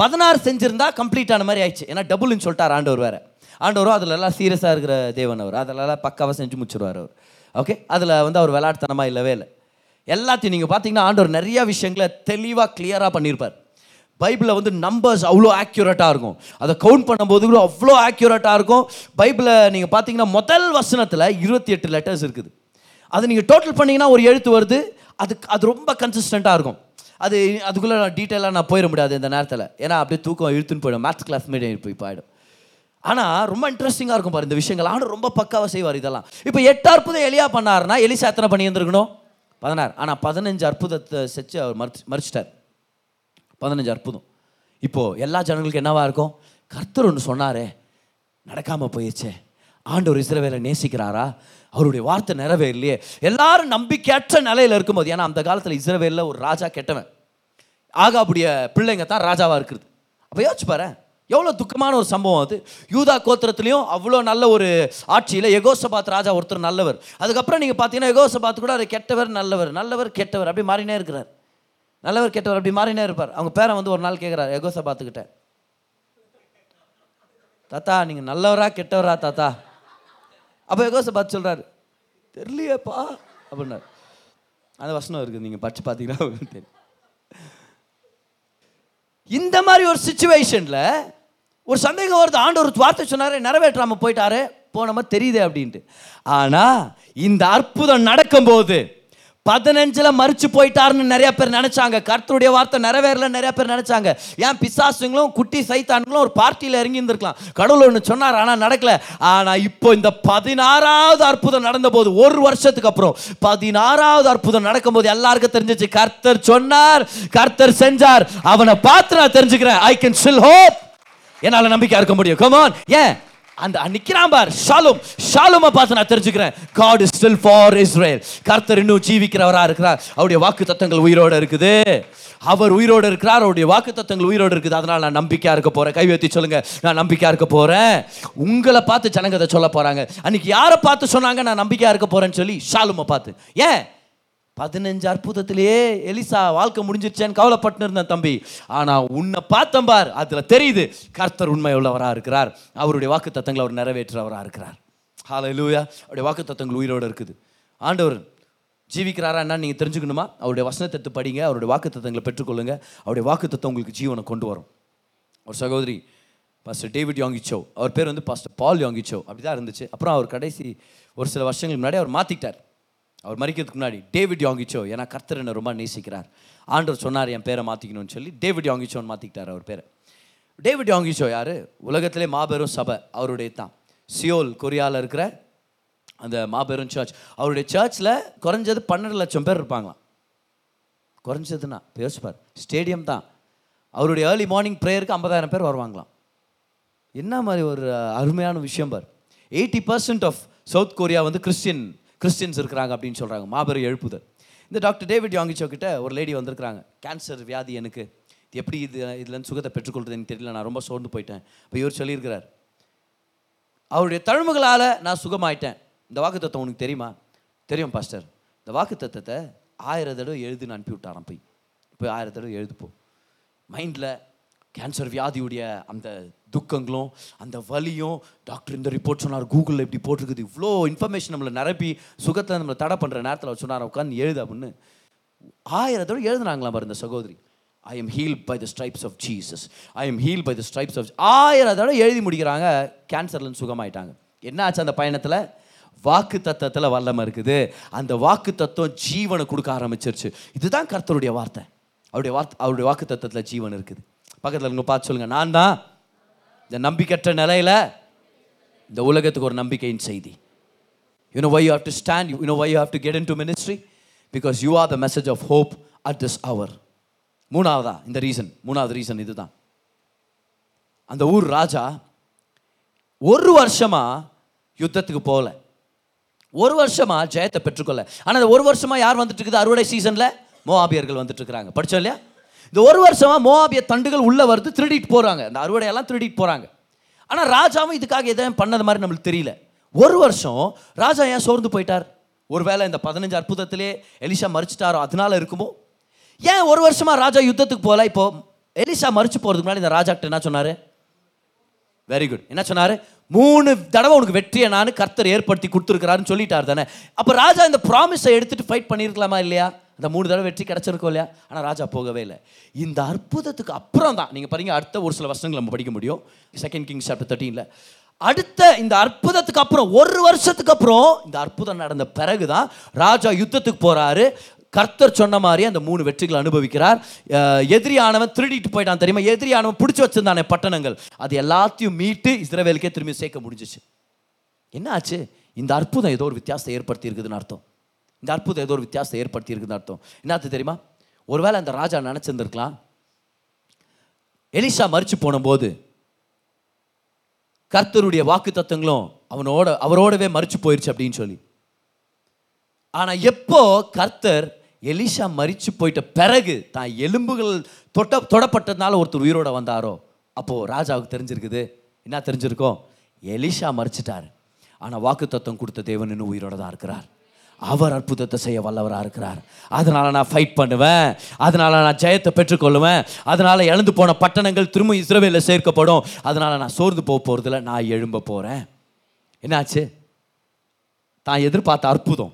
பதினாறு செஞ்சுருந்தா கம்ப்ளீட் ஆன மாதிரி ஆயிடுச்சு. ஏன்னா டபுள்னு சொல்லிட்டார் ஆண்டவர் வேறு. ஆண்டவரும் அதில் எல்லாம் சீரியஸாக இருக்கிற தேவன் அவர். அதிலெல்லாம் பக்காவாக செஞ்சு முடிச்சிருவார் அவர். ஓகே அதில் வந்து அவர் விளையாட்டுத்தனமாக இல்லவே இல்லை. எல்லாத்தையும் நீங்கள் பார்த்தீங்கன்னா ஆண்டவர் நிறைய விஷயங்களை தெளிவாக கிளியராக பண்ணியிருப்பார் பைபிளில் வந்து நம்பர்ஸ் அவ்வளோ ஆக்யூரேட்டாக இருக்கும். அதை கவுண்ட் பண்ணும்போது கூட அவ்வளோ ஆக்யூரேட்டாக இருக்கும். பைபிளை நீங்கள் பார்த்தீங்கன்னா முதல் வசனத்தில் இருபத்தி எட்டு லெட்டர்ஸ் இருக்குது. அது நீங்கள் டோட்டல் பண்ணிங்கன்னா ஒரு எழுத்து வருது. அது அது ரொம்ப கன்சிஸ்டண்ட்டாக இருக்கும். அது அதுக்குள்ளே நான் டீட்டெயிலாக நான் போயிட முடியாது இந்த நேரத்தில். ஏன்னா அப்படியே தூக்கம் இழுத்துன்னு போயிடும். மேத்ஸ் கிளாஸ் மீடியம் போய் போயிடும். ஆனால் ரொம்ப இன்ட்ரெஸ்டிங்காக இருக்கும் பாரு இந்த விஷயங்கள். ஆனால் ரொம்ப பக்காவாக செய்வார் இதெல்லாம். இப்போ எட்டு எலியா பண்ணாருன்னா எலிசா எத்தனை பண்ணி இருந்திருக்கணும் பதினாறு. ஆனால் பதினஞ்சு அற்புதத்தை செஞ்சு அவர் மறுச்சு மறிச்சிட்டார். பதினஞ்சு அற்புதம். இப்போது எல்லா ஜனங்களுக்கு என்னவா இருக்கும்? கர்த்தர் ஒன்று சொன்னாரே நடக்காமல் போயிடுச்சே. ஆண்டவர் இஸ்ரவேலை நேசிக்கிறாரா? அவருடைய வார்த்தை நிறைவேறலையே. எல்லாரும் நம்பிக்கையற்ற நிலையில் இருக்கும்போது ஏன்னா அந்த காலத்தில் இஸ்ரவேலில் ஒரு ராஜா கெட்டவன். ஆகாபுடைய பிள்ளைங்க தான் ராஜாவாக இருக்கிறது. அப்போ யோசிச்சு பாரு எவ்வளோ துக்கமான ஒரு சம்பவம் அது? யூதா கோத்திரத்துலேயும் அவ்வளோ நல்ல ஒரு ஆட்சியில் எகோசபாத் ராஜா ஒருத்தர் நல்லவர். அதுக்கப்புறம் நீங்கள் பார்த்தீங்கன்னா எகோசபாத் கூட அவர் கெட்டவர் நல்லவர் நல்லவர் கெட்டவர் அப்படி மாறினே இருக்கிறார். நல்லவர் கெட்டவர் அப்படி மாறினே இருப்பார். அவங்க பேரை வந்து ஒரு நாள் கேட்குறாரு எகோசபாத்துக்கிட்ட தாத்தா நீங்கள் நல்லவரா கெட்டவரா தாத்தா? அப்போ எகோசபாத் சொல்கிறாரு தெரியலையேப்பா அப்படின்னாரு. அந்த வசனம் இருக்குது நீங்கள் படிச்சு பார்த்தீங்கன்னா தெரியும். இந்த மாதிரி ஒரு சுச்சுவேஷனில் ஒரு சந்தேகம் வருது. ஆண்டு ஒரு வார்த்தை சொன்னார் நிறைவேற்றாமல் போயிட்டாரு. போன மாதிரி தெரியுதே அப்படின்ட்டு. ஆனால் இந்த அற்புதம் நடக்கும்போது பதினஞ்சில் மறிச்சு போயிட்டாருன்னு நிறைய பேர் நினைச்சாங்க. கர்த்தருடைய வார்த்தை நிறைவேறல நிறைய பேர் நினைச்சாங்க. ஏன் பிசாசுங்களும் குட்டி சைத்தான்களும் ஒரு பார்ட்டியில் இறங்கி இருந்திருக்கலாம். கடவுள் ஒன்று சொன்னார் ஆனால் நடக்கல. ஆனால் இப்போ இந்த பதினாறாவது அற்புதம் நடந்த போது ஒரு வருஷத்துக்கு அப்புறம் பதினாறாவது அற்புதம் நடக்கும்போது எல்லாருக்கும் தெரிஞ்சிச்சு. கர்த்தர் சொன்னார் கர்த்தர் செஞ்சார். அவனை பார்த்து நான் தெரிஞ்சுக்கிறேன். ஐ கேன் ஸ்டில் ஹோப் என்னால் நம்பிக்கை இருக்க முடியும். கமான் ஏன் அந்த நிக்கிறான் பார். ஷாலும். ஷாலுமை பார்த்து நான் தெரிஞ்சுக்கிறேன். God is still for Israel கர்த்தர் இன்னும் ஜீவிக்கிறவரா இருக்கிறார். அவருடைய வாக்கு தத்தங்கள் உயிரோடு இருக்குது. அவர் உயிரோடு இருக்கிறார். அவருடைய வாக்கு தத்தங்கள் உயிரோடு இருக்குது. அதனால நான் நம்பிக்கையா இருக்க போறேன். கை வைத்து சொல்லுங்க. நான் நம்பிக்கையா இருக்க போறேன். உங்களை பார்த்து ஜனங்கதை சொல்ல போறாங்க. அன்னைக்கு யாரை பார்த்து சொன்னாங்க? நான் நம்பிக்கையா இருக்க போறேன்னு சொல்லி ஷாலுமை பார்த்து. ஏன் பதினஞ்சு அற்புதத்திலேயே எலிசா வாழ்க்கை முடிஞ்சிருச்சேன்னு கவலைப்பட்டு இருந்தேன் தம்பி. ஆனால் உன்னை பார்த்தேன் பார் அதில் தெரியுது கர்த்தர் உண்மை உள்ளவராக இருக்கிறார். அவருடைய வாக்கு தத்தங்களை அவர் நிறைவேற்றுறவராக இருக்கிறார். ஹalleluya அவருடைய வாக்கு தத்தங்கள் உயிரோட இருக்குது. ஆண்டவர் ஜீவிக்கிறாரா என்ன நீங்கள் தெரிஞ்சுக்கணுமா? அவருடைய வசனத்தை எடுத்து படிங்க அவருடைய வாக்கு தத்தங்களை பெற்றுக்கொள்ளுங்க. அவருடைய வாக்கு தத்தம் உங்களுக்கு ஜீவனை கொண்டு வரும். ஒரு சகோதரி பாஸ்டர் டேவிட் யாங்கிச்சோ அவர் பேர் வந்து பாஸ்டர் பால் யாங்கிச்சோ அப்படி தான் இருந்துச்சு. அப்புறம் அவர் கடைசி ஒரு சில வருஷங்களுக்கு முன்னாடி அவர் மாற்றிட்டார் அவர் மறிக்கிறதுக்கு முன்னாடி டேவிட் யாங்கிச்சோ ஏன்னா கர்த்தர் என்னை ரொம்ப நேசிக்கிறார். ஆண்டவர் சொன்னார் என் பேரை மாற்றிக்கணும்னு சொல்லி. டேவிட் யாங்கிச்சோன்னு மாற்றிக்கிட்டார் அவர் பேரை. டேவிட் யாங்கிச்சோ யார்? உலகத்திலே மாபெரும் சபை அவருடைய தான். சியோல் கொரியாவில் இருக்கிற அந்த மாபெரும் சர்ச் அவருடைய சர்ச்சில் குறைஞ்சது பன்னெண்டு லட்சம் பேர் இருப்பாங்களாம். குறைஞ்சதுன்னா இப்போ யோசிப்பார் ஸ்டேடியம் தான். அவருடைய ஏர்லி மார்னிங் ப்ரேயருக்கு ஐம்பதாயிரம் பேர் வருவாங்களாம். என்ன மாதிரி ஒரு அருமையான விஷயம் பார். Eighty percent of South Korea வந்து கிறிஸ்டின் கிறிஸ்டியன்ஸ் இருக்கிறாங்க அப்படின்னு சொல்கிறாங்க மாபெரும் எழுப்புதல். இந்த டாக்டர் டேவிட் யாங்கிச்சோ கிட்ட ஒரு லேடி வந்திருக்கிறாங்க. கேன்சர் வியாதி எனக்கு. இது எப்படி இது இதுலேருந்து சுகத்தை பெற்றுக்கொள்றதுன்னு தெரியல. நான் ரொம்ப சோர்ந்து போயிட்டேன். இப்போ இவர் சொல்லியிருக்கிறார். அவருடைய தழும்புகளால் நான் சுகமாயிட்டேன். இந்த வாக்கு தத்துவம் உனக்கு தெரியுமா? தெரியும் பாஸ்டர். இந்த வாக்கு தத்துவத்தை ஆயிரம் தடவை எழுதுன்னு அனுப்பி விட்டாராம் போய். இப்போ ஆயிரம் தடவை எழுதுப்போ. மைண்டில் கேன்சர் வியாதியுடைய அந்த துக்கங்களும் அந்த வலியும். டாக்டர் இந்த ரிப்போர்ட் சொன்னார் கூகுளில் இப்படி போட்டிருக்குது. இவ்வளோ இன்ஃபர்மேஷன் நம்மளை நிரப்பி சுகத்தை நம்மளை தடை பண்ணுற நேரத்தில் அவர் சொன்னார் உட்காந்து எழுது அப்படின்னு. ஆயிரத்தோடு எழுதுனாங்களாம் பாரு இந்த சகோதரி. I am heal by the stripes of Jesus I am heal by the stripes of ஆயிரம் எழுதி முடிக்கிறாங்க கேன்சர்லன்னு சுகமாயிட்டாங்க. என்ன ஆச்சு அந்த பயணத்தில்? வாக்கு தத்தத்தில் வல்லமை இருக்குது. அந்த வாக்கு தத்துவம் ஜீவனை கொடுக்க ஆரம்பிச்சிருச்சு. இதுதான் கர்த்தருடைய வார்த்தை. அவருடைய வார்த்தை அவருடைய வாக்கு தத்துவத்தில் ஜீவன் இருக்குது. பக்கத்தில் இருங்க பார்த்து சொல்லுங்கள் நான் தான் இந்த நம்பிக்கற்ற நிலையில் இந்த உலகத்துக்கு ஒரு நம்பிக்கையின் செய்தி. You know why you have to stand you You know why to get into ministry because you are the message of hope at this hour hour. மூணாவதா? இந்த ரீசன் மூணாவது ரீசன் இதுதான். அந்த ஊர் ராஜா ஒரு வருஷமாக யுத்தத்துக்கு போகல. ஒரு வருஷமாக ஜெயத்தை பெற்றுக்கொள்ள. ஆனால் ஒரு வருஷமாக யார் வந்துட்டு இருக்குது? அறுவடை மோ மோஆபியர்கள் வந்துட்டு இருக்கிறாங்க. படித்தோம் இல்லையா? இந்த ஒரு வருஷமாக மோவாபிய தண்டுகள் உள்ளே வருது திருடிட்டு போகிறாங்க இந்த அறுவடையெல்லாம் திருடிட்டு போகிறாங்க ஆனால் ராஜாவும் இதுக்காக எதுவும் பண்ணது மாதிரி நம்மளுக்கு தெரியல. ஒரு வருஷம் ராஜா ஏன் சோர்ந்து போயிட்டார்? ஒருவேளை இந்த பதினஞ்சு அற்புதத்திலே எலிஷா மறிச்சிட்டாரோ அதனால இருக்குமோ? ஏன் ஒரு வருஷமாக ராஜா யுத்தத்துக்கு போகல? இப்போ எலிஷா மறிச்சு போகிறதுக்கு முன்னாடி இந்த ராஜாக்கிட்ட என்ன சொன்னார்? வெரி குட் என்ன சொன்னார்? மூணு தடவை உனக்கு வெற்றியை நான் கர்த்தர் ஏற்படுத்தி கொடுத்துருக்கிறாருன்னு சொல்லிட்டார் தானே. அப்போ ராஜா இந்த ப்ராமிஸை எடுத்துகிட்டு ஃபைட் பண்ணியிருக்கலாமா இல்லையா? அந்த மூணு தடவை வெற்றி கிடச்சிருக்கோம் இல்லையா? ஆனால் ராஜா போகவே இல்லை. இந்த அற்புதத்துக்கு அப்புறம் தான் நீங்கள் பாருங்க அடுத்த ஒரு சில வருஷங்கள் நம்ம படிக்க முடியும். செகண்ட் கிங்ஸ் சாப்டர் தேர்ட்டீனில் அடுத்த இந்த அற்புதத்துக்கு அப்புறம் ஒரு வருஷத்துக்கு அப்புறம் இந்த அற்புதம் நடந்த பிறகு தான் ராஜா யுத்தத்துக்கு போகிறாரு கர்த்தர் சொன்ன மாதிரி அந்த மூணு வெற்றிகளை அனுபவிக்கிறார். எதிரியானவன் திருடிட்டு போயிட்டான் தெரியுமா? எதிரியானவன் பிடிச்சி வச்சிருந்தானே பட்டணங்கள். அது எல்லாத்தையும் மீட்டு இஸ்ரவேலுக்கே திரும்பி சேர்க்க முடிஞ்சிச்சு. என்ன ஆச்சு? இந்த அற்புதம் ஏதோ ஒரு வித்தியாசத்தை ஏற்படுத்தி இருக்குதுன்னு அர்த்தம். இந்த அற்புதம் ஏதோ ஒரு வித்தியாசத்தை ஏற்படுத்தி அர்த்தம். என்னத்து தெரியுமா? ஒருவேளை அந்த ராஜா நினச்சிருந்துருக்கலாம். எலிஷா மறிச்சு போனபோது கர்த்தருடைய வாக்கு தத்துவங்களும் அவனோட அவரோடவே மறிச்சு போயிடுச்சு அப்படின்னு சொல்லி. ஆனால் எப்போ கர்த்தர் எலிஷா மறிச்சு போயிட்ட பிறகு தான் எலும்புகள் தொட்ட தொடப்பட்டதுனால ஒருத்தர் உயிரோட வந்தாரோ அப்போது ராஜாவுக்கு தெரிஞ்சிருக்குது. என்ன தெரிஞ்சிருக்கோம்? எலிஷா மறிச்சிட்டார் ஆனால் வாக்கு தத்துவம் கொடுத்த தேவன் இன்னும் உயிரோட தான் இருக்கிறார். அவர் அற்புதத்தை செய்ய வல்லவராக இருக்கிறார். அதனால் நான் ஃபைட் பண்ணுவேன். அதனால் நான் ஜெயத்தை பெற்றுக்கொள்ளுவேன். அதனால் இழந்து போன பட்டணங்கள் திரும்ப இஸ்ரவேலில் சேர்க்கப்படும். அதனால் நான் சோர்ந்து போக போகிறதில்ல நான் எழும்ப போகிறேன் என்னாச்சு? தான் எதிர்பார்த்த அற்புதம்.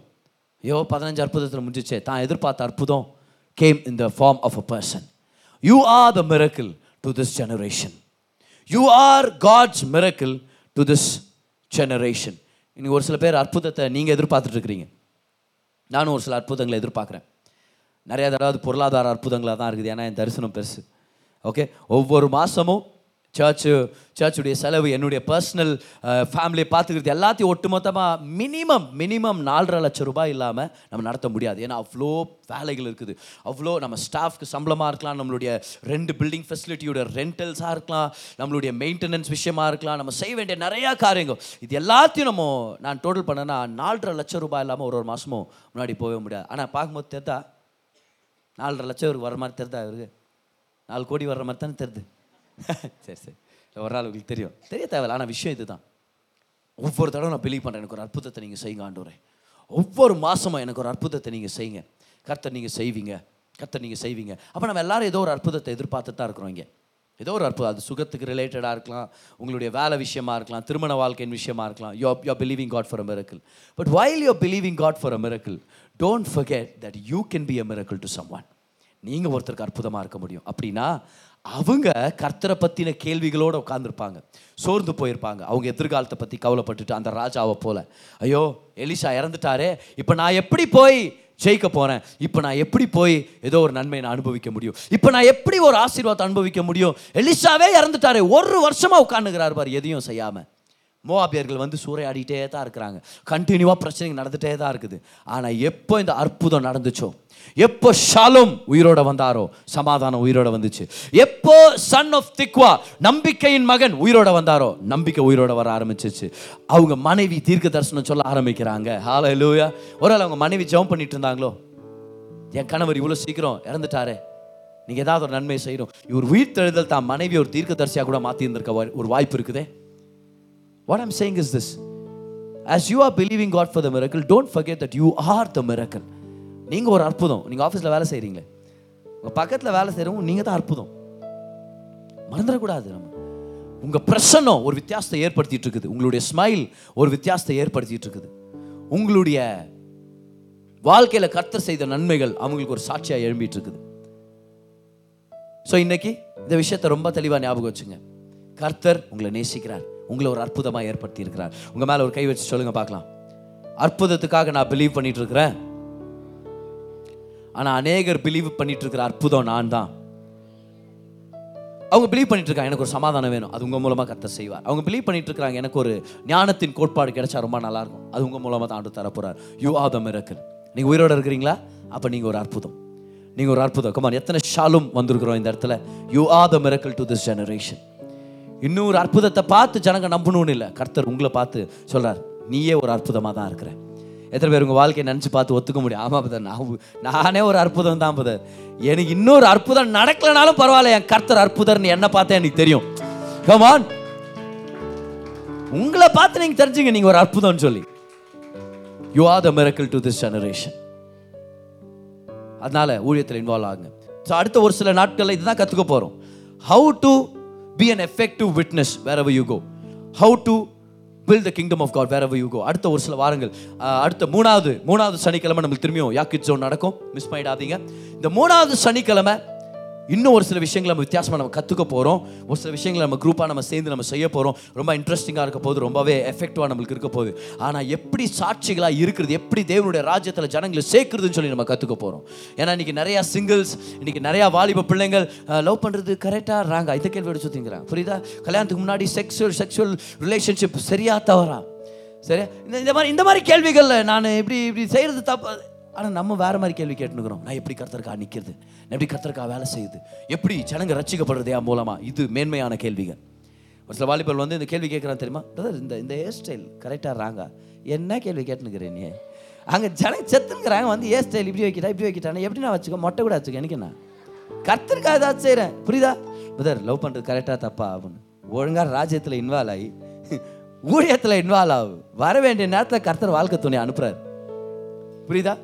ஐயோ பதினஞ்சு அற்புதத்தில் முடிஞ்சிச்சே. தான் எதிர்பார்த்த அற்புதம் came in the form of a person you are the miracle to this generation you are God's miracle to this generation இன்னைக்கு ஒரு சில பேர் அற்புதத்தை நீங்கள் எதிர்பார்த்துட்ருக்கிறீங்க நானும் ஒரு சில அற்புதங்களை எதிர்பார்க்குறேன். நிறைய தடவை பொருளாதார அற்புதங்களாக தான் இருக்குது. ஏன்னா என் தரிசனம் பெருசு. ஓகே ஒவ்வொரு மாதமும் சர்ச்சு சர்ச்சுடைய செலவு என்னுடைய பர்சனல் ஃபேமிலியை uh, பார்த்துக்கிறது எல்லாத்தையும் ஒட்டுமொத்தமாக மினிமம் மினிமம் நாலரை லட்சம் ரூபாய் இல்லாமல் நம்ம நடத்த முடியாது. ஏன்னா அவ்வளோ வேலைகள் இருக்குது. அவ்வளோ நம்ம ஸ்டாஃப்க்கு சம்பளமாக இருக்கலாம் நம்மளுடைய ரெண்டு பில்டிங் ஃபெசிலிட்டியோட ரெண்டல்ஸாக இருக்கலாம் நம்மளுடைய மெயின்டெனன்ஸ் விஷயமா இருக்கலாம் நம்ம செய்ய வேண்டிய நிறையா காரியங்கள். இது எல்லாத்தையும் நம்ம நான் டோட்டல் பண்ணேன்னா நாலரை லட்சம் ரூபாய் இல்லாமல் ஒரு ஒரு மாதமும் முன்னாடி போகவே முடியாது. ஆனால் பார்க்கும்போது தெரிதா? நாலரை லட்சம் வர மாதிரி தெரிதா இருக்குது நாலு கோடி வர்ற மாதிரி தானே தெரியுது சரி சரி. ஒரு நாள் உங்களுக்கு தெரியும். தெரிய தேவையில்ல. ஆனால் விஷயம் இதுதான். ஒவ்வொரு தடவை நான் பிலீவ் பண்ணுறேன் எனக்கு ஒரு அற்புதத்தை நீங்கள் செய்யுங்க ஆண்டவரே. ஒவ்வொரு மாதமும் எனக்கு ஒரு அற்புதத்தை நீங்கள் செய்யுங்க. கர்த்தர் நீங்கள் செய்வீங்க. கர்த்தர் நீங்கள் செய்வீங்க. அப்போ நம்ம எல்லாரும் ஏதோ ஒரு அற்புதத்தை எதிர்பார்த்து தான் இருக்கிறோம் இங்கே. ஏதோ ஒரு அற்புதம். அது சுகத்துக்கு ரிலேட்டடாக இருக்கலாம். உங்களுடைய வேலை விஷயமா இருக்கலாம். திருமண வாழ்க்கையின் விஷயமா இருக்கலாம். You're you believing God for a miracle but while you believing God for a miracle don't forget that you can be a miracle to someone நீங்கள் ஒருத்தருக்கு அற்புதமாக இருக்க முடியும். அப்படின்னா அவங்க கர்த்தரை பற்றின கேள்விகளோடு உட்காந்துருப்பாங்க சோர்ந்து போயிருப்பாங்க. அவங்க எதிர்காலத்தை பற்றி கவலைப்பட்டுட்டு அந்த ராஜாவை போல. ஐயோ எலிஷா இறந்துட்டாரே. இப்போ நான் எப்படி போய் ஜெயிக்க போகிறேன் இப்போ நான் எப்படி போய் ஏதோ ஒரு நன்மையை நான் அனுபவிக்க முடியும்? இப்போ நான் எப்படி ஒரு ஆசீர்வாதத்தை அனுபவிக்க முடியும்? எலிஷாவே இறந்துட்டாரே. ஒரு வருஷமாக உட்காந்துக்கிறார் பார் எதையும் செய்யாமல் மோவாபியர்கள் வந்து சூறையாடிட்டே தான் இருக்கிறாங்க. கண்டினியூவாக பிரச்சனைகள் நடந்துகிட்டே தான் இருக்குது. ஆனால் எப்போ இந்த அற்புதம் நடந்துச்சோ? எப்போ ஷாலும் உயிரோட வந்தாரோ? சமாதானம் உயிரோட வந்துச்சு. எப்போ சன் ஆஃப் திக்வா நம்பிக்கையின் மகன் உயிரோட வந்தாரோ? நம்பிக்கை உயிரோட வர ஆரம்பிச்சிச்சு. அவங்க மனைவி தீர்க்க தரிசனம் சொல்ல ஆரம்பிக்கிறாங்க. ஹால லூயா ஒரு அவங்க மனைவி ஜெபம் பண்ணிட்டு இருந்தாங்களோ? என் கணவர் இவ்வளோ சீக்கிரம் இறந்துட்டாரே. நீங்கள் ஏதாவது ஒரு நன்மை செய்யணும். இவர் உயிர் தெழுதல் தான் மனைவி ஒரு தீர்க்க தரிசியாக கூட மாற்றி இருந்திருக்க ஒரு வாய்ப்பு இருக்குதே? What I'm saying is this. As you are believing God for the miracle, don't forget that you are the miracle. நீங்கள் ஒரு அற்புதம். நீங்கள் ஆஃபீஸில் வேலை செய்கிறீங்களே உங்கள் பக்கத்தில் வேலை செய்கிறவங்க நீங்கள் தான் அற்புதம். மறந்துடக்கூடாது நம்ம. உங்க பிரசன்னம் ஒரு வித்தியாசத்தை ஏற்படுத்திட்டு இருக்குது. உங்களுடைய ஸ்மைல் ஒரு வித்தியாசத்தை ஏற்படுத்திட்டு இருக்குது. உங்களுடைய வாழ்க்கையில் கர்த்தர் செய்த நன்மைகள் அவங்களுக்கு ஒரு சாட்சியாக எழும்பிட்டு இருக்குது. ஸோ இன்னைக்கு இந்த விஷயத்தை ரொம்ப தெளிவாக ஞாபகம் வச்சுங்க. கர்த்தர் உங்களை நேசிக்கிறார். உங்களை ஒரு அற்புதமாக ஏற்படுத்தி இருக்கிறார் உங்கள் மேலே ஒரு கை வச்சு சொல்லுங்கள் பார்க்கலாம். அற்புதத்துக்காக நான் பிலீவ் பண்ணிட்டு இருக்கிறேன் ஆனால் அநேகர் பிலீவ் பண்ணிட்டு இருக்கிற அற்புதம் நான் தான் அவங்க பிலீவ் பண்ணிட்டு இருக்காங்க எனக்கு ஒரு சமாதானம் வேணும். அது உங்கள் மூலமாக கத்த செய்வார். அவங்க பிலீவ் பண்ணிட்டு இருக்காங்க எனக்கு ஒரு ஞானத்தின் கோட்பாடு கிடைச்சா ரொம்ப நல்லா இருக்கும் அது உங்கள் மூலமாக தான் ஆண்டு தரப்போறார். யூ ஆர் த மிரக்கல் நீங்கள் உயிரோடு இருக்கிறீங்களா? அப்போ நீங்கள் ஒரு அற்புதம். நீங்கள் ஒரு அற்புதம். கமான் எத்தனை ஷாலும் வந்திருக்கிறோம் இந்த இடத்துல? You are the miracle to this generation இன்னொரு அற்புதத்தை பார்த்து ஜனங்க நம்பணும்னு இல்லை. கர்த்தர் உங்களை பார்த்து சொல்கிறார் நீயே ஒரு அற்புதமாக தான் இருக்கிற. எத்தனை பேர் உங்கள் வாழ்க்கையை நினச்சி பார்த்து ஒத்துக்க முடியும்? ஆமாம் பதர் நான் நானே ஒரு அற்புதம் தான் பதர் எனக்கு இன்னொரு அற்புதம் நடக்கலனாலும் பரவாயில்ல என் கர்த்தர் அற்புதர்னு என்ன பார்த்தேன் எனக்கு தெரியும். கமான் உங்களை பார்த்து நீங்கள் தெரிஞ்சுங்க நீங்கள் ஒரு அற்புதம்னு சொல்லி. You are the miracle to this generation அதனால ஊழியத்தில் இன்வால்வ் ஆகுங்க. ஸோ அடுத்த ஒரு சில நாட்களில் இதுதான் கற்றுக்க போகிறோம் how to be an effective witness wherever you go how to build the kingdom of God wherever you go அடுத்த ஒரு சில வாரங்கள் அடுத்த மூணாவது மூணாவது சனிக்கிழமை நம்மளுக்கு திரும்பியும் யாக்கிட் ஜோன் நடக்கும். மிஸ் பண்ணிடாதீங்க. இந்த மூணாவது சனிக்கிழமை இன்னும் ஒரு சில விஷயங்களை நம்ம வித்தியாசமாக நம்ம கற்றுக்க போகிறோம் ஒரு சில விஷயங்களை நம்ம குரூப்பாக நம்ம சேர்ந்து நம்ம செய்ய போகிறோம் ரொம்ப இன்ட்ரெஸ்டிங்காக இருக்க போகுது ரொம்பவே எஃபெக்டிவாக நம்மளுக்கு இருக்க போகுது ஆனால் எப்படி சாட்சிகளாக இருக்கிறது எப்படி தேவனுடைய ராஜ்யத்தில் ஜனங்களை சேர்க்குறதுன்னு சொல்லி நம்ம கற்றுக்க போகிறோம் ஏன்னா இன்றைக்கி நிறையா சிங்கிள்ஸ் இன்றைக்கி நிறையா வாலிப பிள்ளைங்கள் லவ் பண்ணுறது கரெக்டாக ராங்க. இதை கேள்வி எடுத்து சுற்றிங்கிறாங்க புரியுதா? கல்யாணத்துக்கு முன்னாடி செக்ஷுவல் செக்ஷுவல் ரிலேஷன்ஷிப் சரியாக தவறா? சரியா? இந்த இந்த மாதிரி இந்த மாதிரி கேள்விகளில் நான் இப்படி இப்படி செய்கிறது தப்பு. ஆனால் நம்ம வேற மாதிரி கேள்வி கேட்டுனுக்குறோம். நான் எப்படி கர்த்தருக்கா நிற்கிறது நான் எப்படி கர்த்தருக்கா வேலை செய்யுது? எப்படி ஜனங்க ரட்சிக்கப்படுறது என் மூலமாக இது மேன்மையான கேள்விகள். ஒரு சில வாலிபர் வந்து இந்த கேள்வி கேட்குறான் தெரியுமா? பிரதர் இந்த இந்த ஹேர் ஸ்டைல் கரெக்டாக ராங்க? என்ன கேள்வி கேட்டுனுக்கிறேன் நீ? அங்கே ஜனங்க செத்துங்கிறாங்க வந்து ஹேர் ஸ்டைல் இப்படி வைக்கிட்டா இப்படி வைக்கிட்டானே எப்படி நான் வச்சுக்கோ? மொட்டை கூட வச்சுக்கோ. எனக்கு என்ன? கர்த்தருக்கா ஏதாவது செய்கிறேன் புரியுதா? பிரதர் லவ் பண்ணுறது கரெக்டாக தப்பா அப்படின்னு ஒழுங்காக ராஜ்யத்தில் இன்வால்வ் ஆகி ஊழியத்தில் இன்வால்வ் ஆகும் வர வேண்டிய நேரத்தில் கர்த்தர் வாழ்க்கை துணை அனுப்புகிறார் புரியுதா?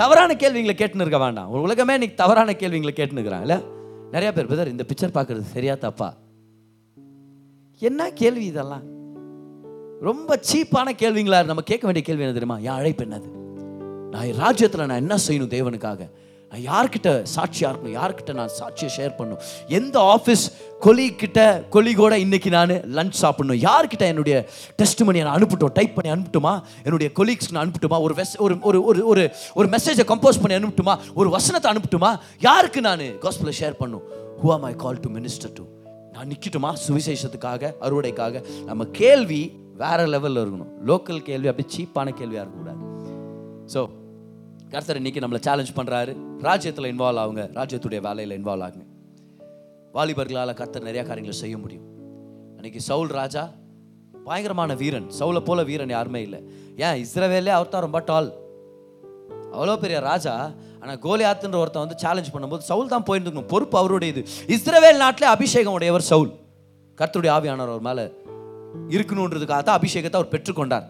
தவறான கேள்விங்களை கேட்டுன்னு இருக்க வேண்டாம் உலகமே இன்னைக்கு தவறான கேள்விங்களை கேட்டுன்னு இருக்கிறாங்கல்ல நிறைய பேர் பிரதர் இந்த பிக்சர் பார்க்கறது சரியா தப்பா? என்ன கேள்வி இதெல்லாம்? ரொம்ப சீப்பான கேள்விங்களா? நம்ம கேட்க வேண்டிய கேள்வி என்ன தெரியுமா? என் அழைப்பு என்னது? நான் ராஜ்யத்தில் நான் என்ன செய்யணும் தேவனுக்காக? நான் யார்கிட்ட சாட்சியாக இருக்கணும்? யார்கிட்ட நான் சாட்சியை ஷேர் பண்ணணும்? எந்த ஆஃபீஸ் கொலிகிட்ட கொலிகோட இன்னைக்கு நான் லஞ்ச் சாப்பிடணும்? யார்கிட்ட என்னுடைய டெஸ்ட் மணி நான் அனுப்பட்டும்? டைப் பண்ணி அனுப்பட்டுமா? என்னுடைய கொலீக்ஸ் நான் அனுப்பட்டுமா? ஒரு வெஸ் ஒரு ஒரு ஒரு ஒரு ஒரு மெசேஜை கம்போஸ் பண்ணி அனுப்பட்டுமா? ஒரு வசனத்தை அனுப்பட்டுமா? யாருக்கு நான் காஸ்பிளை ஷேர் பண்ணும் who am I call to minister to நான் நிற்கட்டுமா சுவிசேஷத்துக்காக அறுவடைக்காக? நம்ம கேள்வி வேற லெவலில் இருக்கணும். லோக்கல் கேள்வி அப்படியே சீப்பான கேள்வியாக இருக்கக்கூடாது. ஸோ கர்த்தர் இன்னைக்கு நம்மளை சேலஞ்ச் பண்ணுறாரு ராஜ்யத்தில் இன்வால்வ் ஆகுங்க. ராஜ்யத்துடைய வேலையில் இன்வால்வ் ஆகுங்க. வாலிபர்களால் கர்த்தர் நிறையா காரியங்களை செய்ய முடியும். அன்னைக்கு சவுல் ராஜா பயங்கரமான வீரன். சவுலை போல வீரன் யாருமே இல்லை. ஏன்? இஸ்ரவேலே அவர் தான் ரொம்ப டால் அவ்வளோ பெரிய ராஜா. ஆனால் கோலியாத்துன்ற ஒருத்தன் வந்து சேலஞ்ச் பண்ணும்போது சவுல் தான் போயிருந்துக்கணும். பொறுப்பு அவருடையது. இஸ்ரவேல் நாட்டிலே அபிஷேகம் உடையவர் சவுல். கர்த்தருடைய ஆவியானவர் அவர் மேலே இருக்கணுன்றதுக்காக தான் அபிஷேகத்தை அவர் பெற்றுக்கொண்டார்.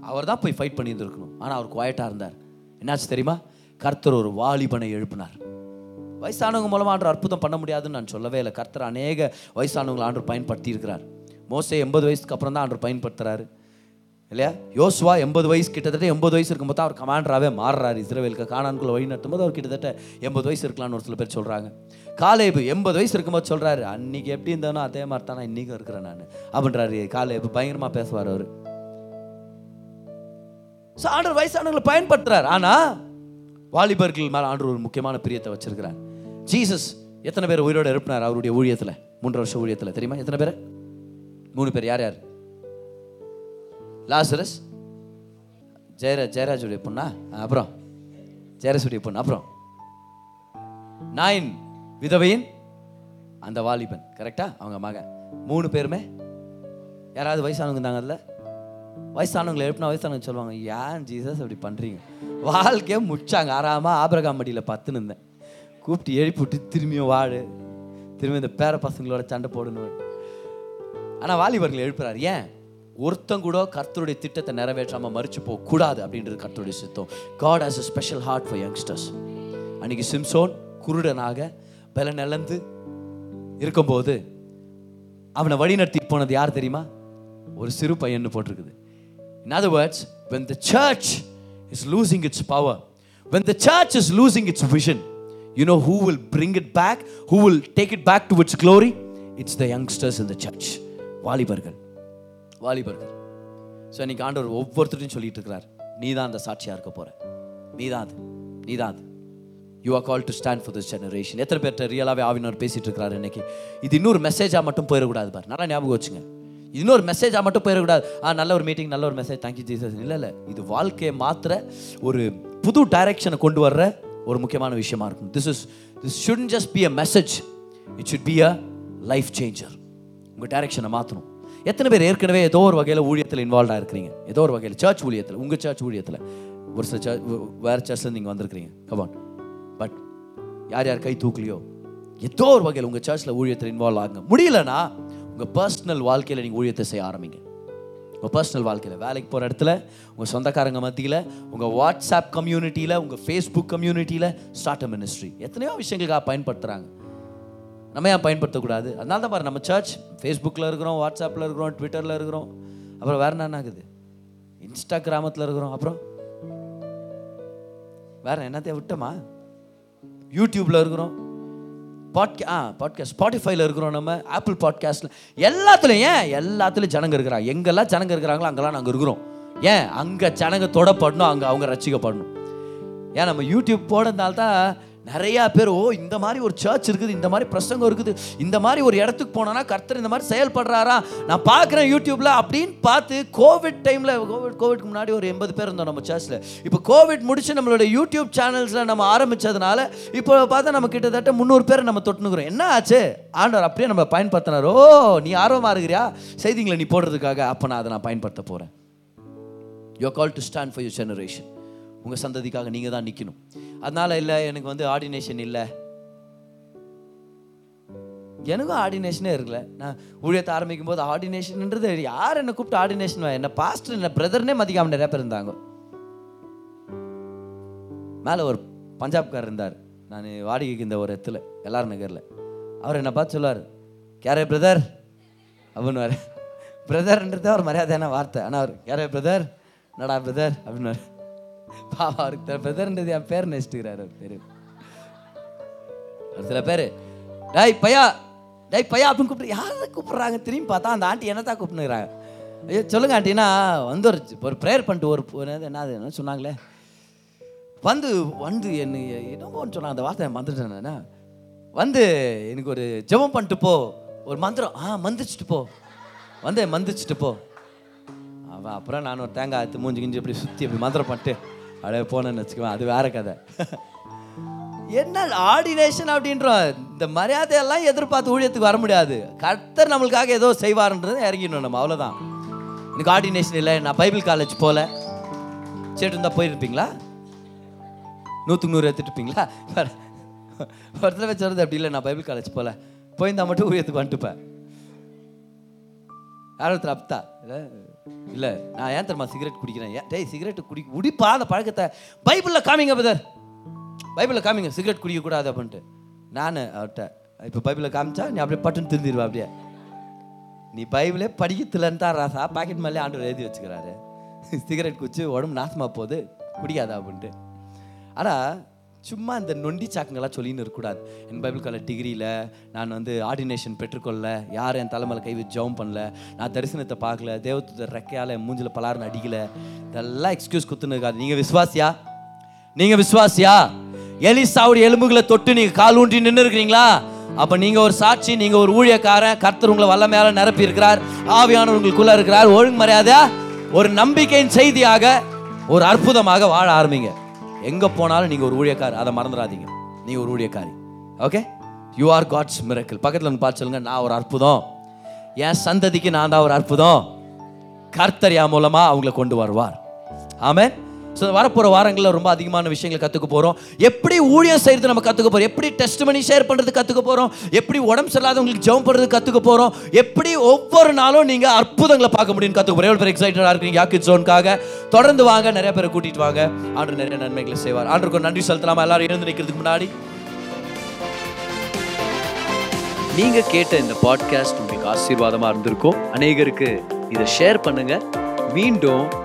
அவர் தான் போய் ஃபைட் பண்ணியிருந்துருக்கணும். ஆனால் அவர் குவாய்ட்டாக இருந்தார். என்னாச்சு தெரியுமா? கர்த்தர் ஒரு வாலிபனை எழுப்பினார். வயசானவங்க மூலமாக ஆண்டு அற்புதம் பண்ண முடியாதுன்னு நான் சொல்லவே இல்லை. கர்த்தர் அநேக வயசானவங்களை ஆண்டு பயன்படுத்தி இருக்கிறார் மோசே எண்பது வயசுக்கு அப்புறம் தான் ஆண்டு பயன்படுத்துறாரு. இல்லையா? யோசுவா எண்பது வயசு கிட்டத்தட்ட எண்பது வயசு இருக்கும்போது தான் அவர் கமாண்டராகவே மாறுறாரு இஸ்ரேவேலுக்கு. காணான்குள்ள வழி நடத்தும்போது அவர் கிட்டத்தட்ட எண்பது வயசு இருக்கலாம்னு ஒரு சில பேர் சொல்கிறாங்க காலேபு எண்பது வயசு இருக்கும்போது சொல்கிறாரு அன்னைக்கு எப்படி இருந்தானோ அதே மாதிரி தான் நான் இன்றைக்கும் இருக்கிறேன் நான். அப்படின்றாரு. காலேபு பயங்கரமாக பேசுவார் அவர். ஸோ ஆண்டவர் வயசானவங்களை பயன்படுத்துறார். ஆனா வாலிபர்கள் மேலே ஆண்டவர் ஒரு முக்கியமான பிரியத்தை வச்சிருக்கிறார். ஜீசஸ் எத்தனை பேர் உயிரோட இருப்பினார் அவருடைய ஊழியத்தில்? மூன்று வருஷம் ஊழியத்தில் தெரியுமா? எத்தனை பேர்? மூணு பேர். யார் யார்? லாசரஸ் ஜெயராஜ் ஜெயராஜுடைய பொண்ணா? அப்புறம் ஜெயராஜுடைய பொண்ணு. அப்புறம் நாயின் விதவையின் அந்த வாலிபன். கரெக்டா அவங்க மகன். மூணு பேருமே? யாராவது வயசானவங்க இருந்தாங்க அதில்? வயசானவங்களை எழுப்பினா வயசானவங்க சொல்லுவாங்க ஏன் ஜீசஸ் அப்படி பண்ணுறீங்க வாழ்க்கையை முடிச்சாங்க ஆறாமல் ஆபிரகாம் மடியில் பத்துன்னு இருந்தேன். கூப்பிட்டு எழுப்பி விட்டு திரும்பியும் வாழு. திரும்பி இந்த பேர பசங்களோட சண்டை போடணும் ஆனால் வாலிபர்கள் எழுப்புறாரு ஏன்? ஒருத்தன் கூட கர்த்தருடைய திட்டத்தை நிறைவேற்றாம மறிச்சு போகக்கூடாது அப்படின்றது கர்த்தருடைய சித்தம். God has a special heart for youngsters அன்னைக்கு சிம்சோன் குருடனாக பல நிலந்து இருக்கும்போது அவனை வழிநடத்தி போனது யார் தெரியுமா? ஒரு சிறு பையன்னு போட்டிருக்குது. In other words when the church is losing its power when the church is losing its vision you know who will bring it back who will take it back to its glory it's the youngsters in the church வாலிபர்கள் வாலிபர்கள் so இன்னைக்கு ஆண்டவர் ஒவ்வொருத்தரையும் சொல்லிட்டு இருக்கிறார். நீ தான் அந்த சாட்சியாக இருக்க போற. நீ தான் அது. நீ தான் அது. You are call to stand for this generation எத்தனை பேர்ட்ட ரியலாகவே ஆவினர் பேசிட்டு இருக்கிறாரு இன்னைக்கு? இது இன்னொரு மெசேஜாக மட்டும் போயிடக்கூடாது பாரு. நல்லா ஞாபகம் வச்சுங்க. இது இன்னொரு மெசேஜாக மட்டும் போயிடக்கூடாது ஆ நல்ல ஒரு மீட்டிங் நல்ல ஒரு மெசேஜ் தேங்க்யூ ஜீசஸ் இல்லை இல்லை. இது வாழ்க்கையை மாத்திர ஒரு புது டைரக்ஷனை கொண்டு வர்ற ஒரு முக்கியமான விஷயமா இருக்கும். This is this should just be a message it should be a life changer உங்கள் டைரக்ஷனை மாற்றணும் எத்தனை பேர் ஏற்கனவே ஏதோ ஒரு வகையில் ஊழியத்தில் இன்வால்வ் ஆகிருக்கிறீங்க ஏதோ ஒரு வகையில் சர்ச் ஊழியத்தில் உங்கள் சர்ச் ஊழியத்தில். ஒரு சில சர்ச் வேறு சர்ச்சில் நீங்கள் வந்திருக்கிறீங்க. கவான் பட் யார் யார் கை தூக்கலையோ ஏதோ ஒரு வகையில் உங்கள் சர்ச்சில் ஊழியத்தில் இன்வால்வ் ஆகுங்க. முடியலன்னா உங்கள் பர்சனல் வாழ்க்கையில் நீங்கள் ஊழியத்தை செய்ய ஆரம்பிங்க. உங்கள் பர்சனல் வாழ்க்கையில் வேலைக்கு போகிற இடத்துல உங்கள் சொந்தக்காரங்க மத்தியில் உங்கள் வாட்ஸ்அப் கம்யூனிட்டியில் உங்கள் ஃபேஸ்புக் கம்யூனிட்டியில் ஸ்டார்ட் அ மினிஸ்ட்ரி எத்தனையோ விஷயங்களுக்காக பயன்படுத்துகிறாங்க நம்ம ஏன் பயன்படுத்தக்கூடாது அதனால தான் பாரு நம்ம சர்ச் ஃபேஸ்புக்கில் இருக்கிறோம் வாட்ஸ்அப்பில் இருக்கிறோம் ட்விட்டரில் இருக்கிறோம். அப்புறம் வேறு என்ன ஆகுது? இன்ஸ்டாகிராமத்தில் இருக்கிறோம். அப்புறம் வேறு என்னத்தையும் விட்டோமா? யூடியூப்பில் இருக்கிறோம். பாட்கா ஆ பாட்காஸ்ட் ஸ்பாட்டிஃபைல இருக்கிறோம் நம்ம ஆப்பிள் பாட்காஸ்ட்ல எல்லாத்துலையும் ஏன்? எல்லாத்துலேயும் ஜனங்க இருக்கிறாங்க. எங்கெல்லாம் ஜனங்க இருக்கிறாங்களோ அங்கெல்லாம் நாங்கள் இருக்கிறோம். ஏன்? அங்கே ஜனங்க தொடப்படணும் அங்கே அவங்க ரசிக்கப்படணும். ஏன்? நம்ம யூடியூப் போனதுனால தான் நிறையா பேர் ஓ இந்த மாதிரி ஒரு சர்ச் இருக்குது இந்த மாதிரி பிரசங்கம் இருக்குது இந்த மாதிரி ஒரு இடத்துக்கு போனோன்னா கர்த்தர் இந்த மாதிரி செயல்படுறாரா? நான் பார்க்குறேன் யூடியூப்பில் அப்படின்னு பார்த்து கோவிட் டைமில் கோவிட் கோவிட்க்கு முன்னாடி ஒரு எண்பது பேர் இருந்தோம் நம்ம சர்ச்சில் இப்போ கோவிட் முடிச்சு நம்மளோட யூடியூப் சேனல்ஸில் நம்ம ஆரம்பித்ததுனால இப்போ பார்த்தா நம்ம கிட்டத்தட்ட முந்நூறு பேர் நம்ம தொட்டுனுக்குறோம் என்ன ஆச்சு? ஆண்டவர் அப்படியே நம்ம பயன்படுத்தினார். ஓ நீ ஆர்வமாக இருக்கிறியா? செய்திங்களை நீ போடுறதுக்காக அப்போ நான் அதை நான் பயன்படுத்த போகிறேன் you call to stand for your generation உங்கள் சந்ததிக்காக நீங்கள் தான் நிற்கணும் அதனால இல்லை எனக்கு வந்து ஆர்டினேஷன் இல்லை. எனக்கும் ஆர்டினேஷனே இருக்கல. நான் ஊழியத்தை ஆரம்பிக்கும் போது ஆர்டினேஷன்ன்றது யார் என்னை கூப்பிட்டு ஆர்டினேஷன் என்ன பாஸ்டர் என்ன பிரதர்னே மதிக்காம நிறைய பேர் இருந்தாங்க. மேலே ஒரு பஞ்சாப்கார் இருந்தார். நான் வாடகைக்கு இந்த ஒரு இடத்துல எல்லார் நகரில். அவர் என்னை பார்த்து சொல்லுவார் கேரே பிரதர் அப்படின்னுவார். பிரதர்ன்றது ஒரு மரியாதையான வார்த்தை. ஆனால் அவர் கேரே பிரதர் என்னடா பிரதர் அப்படின்னு பாவா அவருக்கு பிரதர்ன்றது என் பேர் நினைச்சிட்டுக்கிறாரு அவர் பேர். ஒரு சில பேர் டேய் பையா டேய் பையா அப்படின்னு கூப்பிட்டு யாரை கூப்பிடுறாங்க திரும்பி பார்த்தா அந்த ஆண்டி என்னத்தான் கூப்பிட்டுக்கிறாங்க ஐயோ சொல்லுங்க ஆண்டினா வந்து ஒரு ஒரு ப்ரேயர் பண்ணிட்டு ஒரு என்னது என்ன சொன்னாங்களே. வந்து வந்து என்ன என்னமோன்னு சொன்னாங்க அந்த வார்த்தை மறந்துட்டேன் நானு. வந்து எனக்கு ஒரு ஜெபம் பண்ணிட்டு போ ஒரு மந்திரம் ஆ மந்திரிச்சிட்டு போ. வந்து மந்திரிச்சிட்டு போ. அவன் அப்புறம் நான் ஒரு தேங்காய் எடுத்து மூஞ்சி கிஞ்சி இப்படி சுற்றி அப்படி மந்திரம் பண்ணிட்டு அப்படியே போனேன்னு வச்சுக்குவேன் அது வேற கதை. என்ன ஆர்டினேஷன் அப்படின்றோம். இந்த மரியாதையெல்லாம் எதிர்பார்த்து ஊழியத்துக்கு வர முடியாது. கர்த்தர் நம்மளுக்காக ஏதோ செய்வார்ன்றது இறங்கிடணும் நம்ம அவ்வளோதான் எனக்கு ஆர்டினேஷன் இல்லை நான் பைபிள் காலேஜ் போகல சேட்டு இருந்தால் போயிருப்பீங்களா? நூற்றுக்கு நூறு எடுத்துட்டுப்பீங்களா ஒருத்தர் வச்சு வருது அப்படி இல்லை நான் பைபிள் காலேஜ் போகல போயிருந்தா மட்டும் ஊழியத்துக்கு வந்துட்டுப்பேன். யாரோ அப்தா. இல்லை இல்லை நான் ஏன் தெரியுமா சிகரெட் குடிக்கிறேன்? ஏன் டேய் சிகரெட் குடி குடிப்பா அந்த பழக்கத்தை பைபிளில் காமிங்க பதர் பைபிளில் காமிங்க சிகரெட் குடிக்கக்கூடாது அப்படின்ட்டு. நான் அவர்கிட்ட இப்போ பைபிளில் காமிச்சா நீ அப்படியே பட்டுன்னு திருந்திடுவா அப்படியே. நீ பைபிளே படிக்கத்துலன்னு தான் ராசா பாக்கெட் மேலே ஆண்டவர் எழுதி வச்சுக்கிறாரு. சிகரெட் குச்சி உடம்பு நாசமாக போகுது குடிக்காதா அப்படின்ட்டு. ஆனால் சும்மா இந்த நொண்டி சாக்குங்கெல்லாம் சொல்லின்னு இருக்கக்கூடாது. என் பைபிள் காலேஜ் டிகிரியில் நான் வந்து ஆர்டினேஷன் பெற்றுக்கொள்ள யாரும் என் தலைமையில் கை வச்சு ஜெபம் பண்ணல. நான் தரிசனத்தை பார்க்கல. தேவத்துதர் ரெக்கையால் என் மூஞ்சில் பலாரன் அடிக்கல. இதெல்லாம் எக்ஸ்கியூஸ் குத்துன்னு இருக்காது. நீங்கள் விசுவாசியா? நீங்கள் விசுவாசியா? எலிசாவுடைய எலும்புகளை தொட்டு நீங்கள் கால் ஊன்றி நின்று இருக்கிறீங்களா? அப்போ நீங்கள் ஒரு சாட்சி நீங்கள் ஒரு ஊழியக்காரன். கர்த்தர் உங்களை வல்லமையால நிரப்பி இருக்கிறார். ஆவியானவர் உங்களுக்குள்ளே இருக்கிறார். ஒழுங்கு மரியாதையா? ஒரு நம்பிக்கையின் செய்தியாக ஒரு அற்புதமாக வாழ ஆரம்பிங்க. எங்கே போனாலும் நீங்கள் ஒரு ஊழியக்கார் அதை மறந்துடாதீங்க. நீ ஒரு ஊழியக்காரி. Okay you are God's miracle பக்கத்தில் வந்து பார்த்து சொல்லுங்க நான் ஒரு அற்புதம். என் சந்ததிக்கு நான் தான் ஒரு அற்புதம். கர்த்தரியா மூலமாக அவங்கள அவங்களை கொண்டு வருவார். ஆமென் ஸோ வரப்போகிற வாரங்களில் ரொம்ப அதிகமான விஷயங்களை கற்றுக்க போகிறோம் எப்படி ஊழியம் செய்கிறது நம்ம கற்றுக்க போகிறோம் எப்படி டெஸ்ட் பண்ணி ஷேர் பண்ணுறது கற்றுக்க போகிறோம் எப்படி உடம்பு சரியில்லாதவங்களுக்கு ஜெபம் பண்ணுறது கற்றுக்க போகிறோம் எப்படி ஒவ்வொரு நாளும் நீங்கள் அற்புதங்களை பார்க்க முடியும்னு கற்றுக்க போகிறோம் எவ்வளோ பேர் எக்ஸைட்டடாக இருக்கிறீங்க? யாக்கி ஜோனுக்காக தொடர்ந்து வாங்க. நிறைய பேரை கூட்டிகிட்டு வாங்க. ஆண்டு நிறைய நன்மைகளை செய்வார். ஆண்டுக்கு நன்றி செலுத்தலாமா? எல்லாரும் எழுந்து நிற்கிறதுக்கு முன்னாடி. நீங்கள் கேட்ட இந்த பாட்காஸ்ட் உங்களுக்கு ஆசீர்வாதமாக இருந்திருக்கும். அநேகருக்கு இதை ஷேர் பண்ணுங்கள் மீண்டும்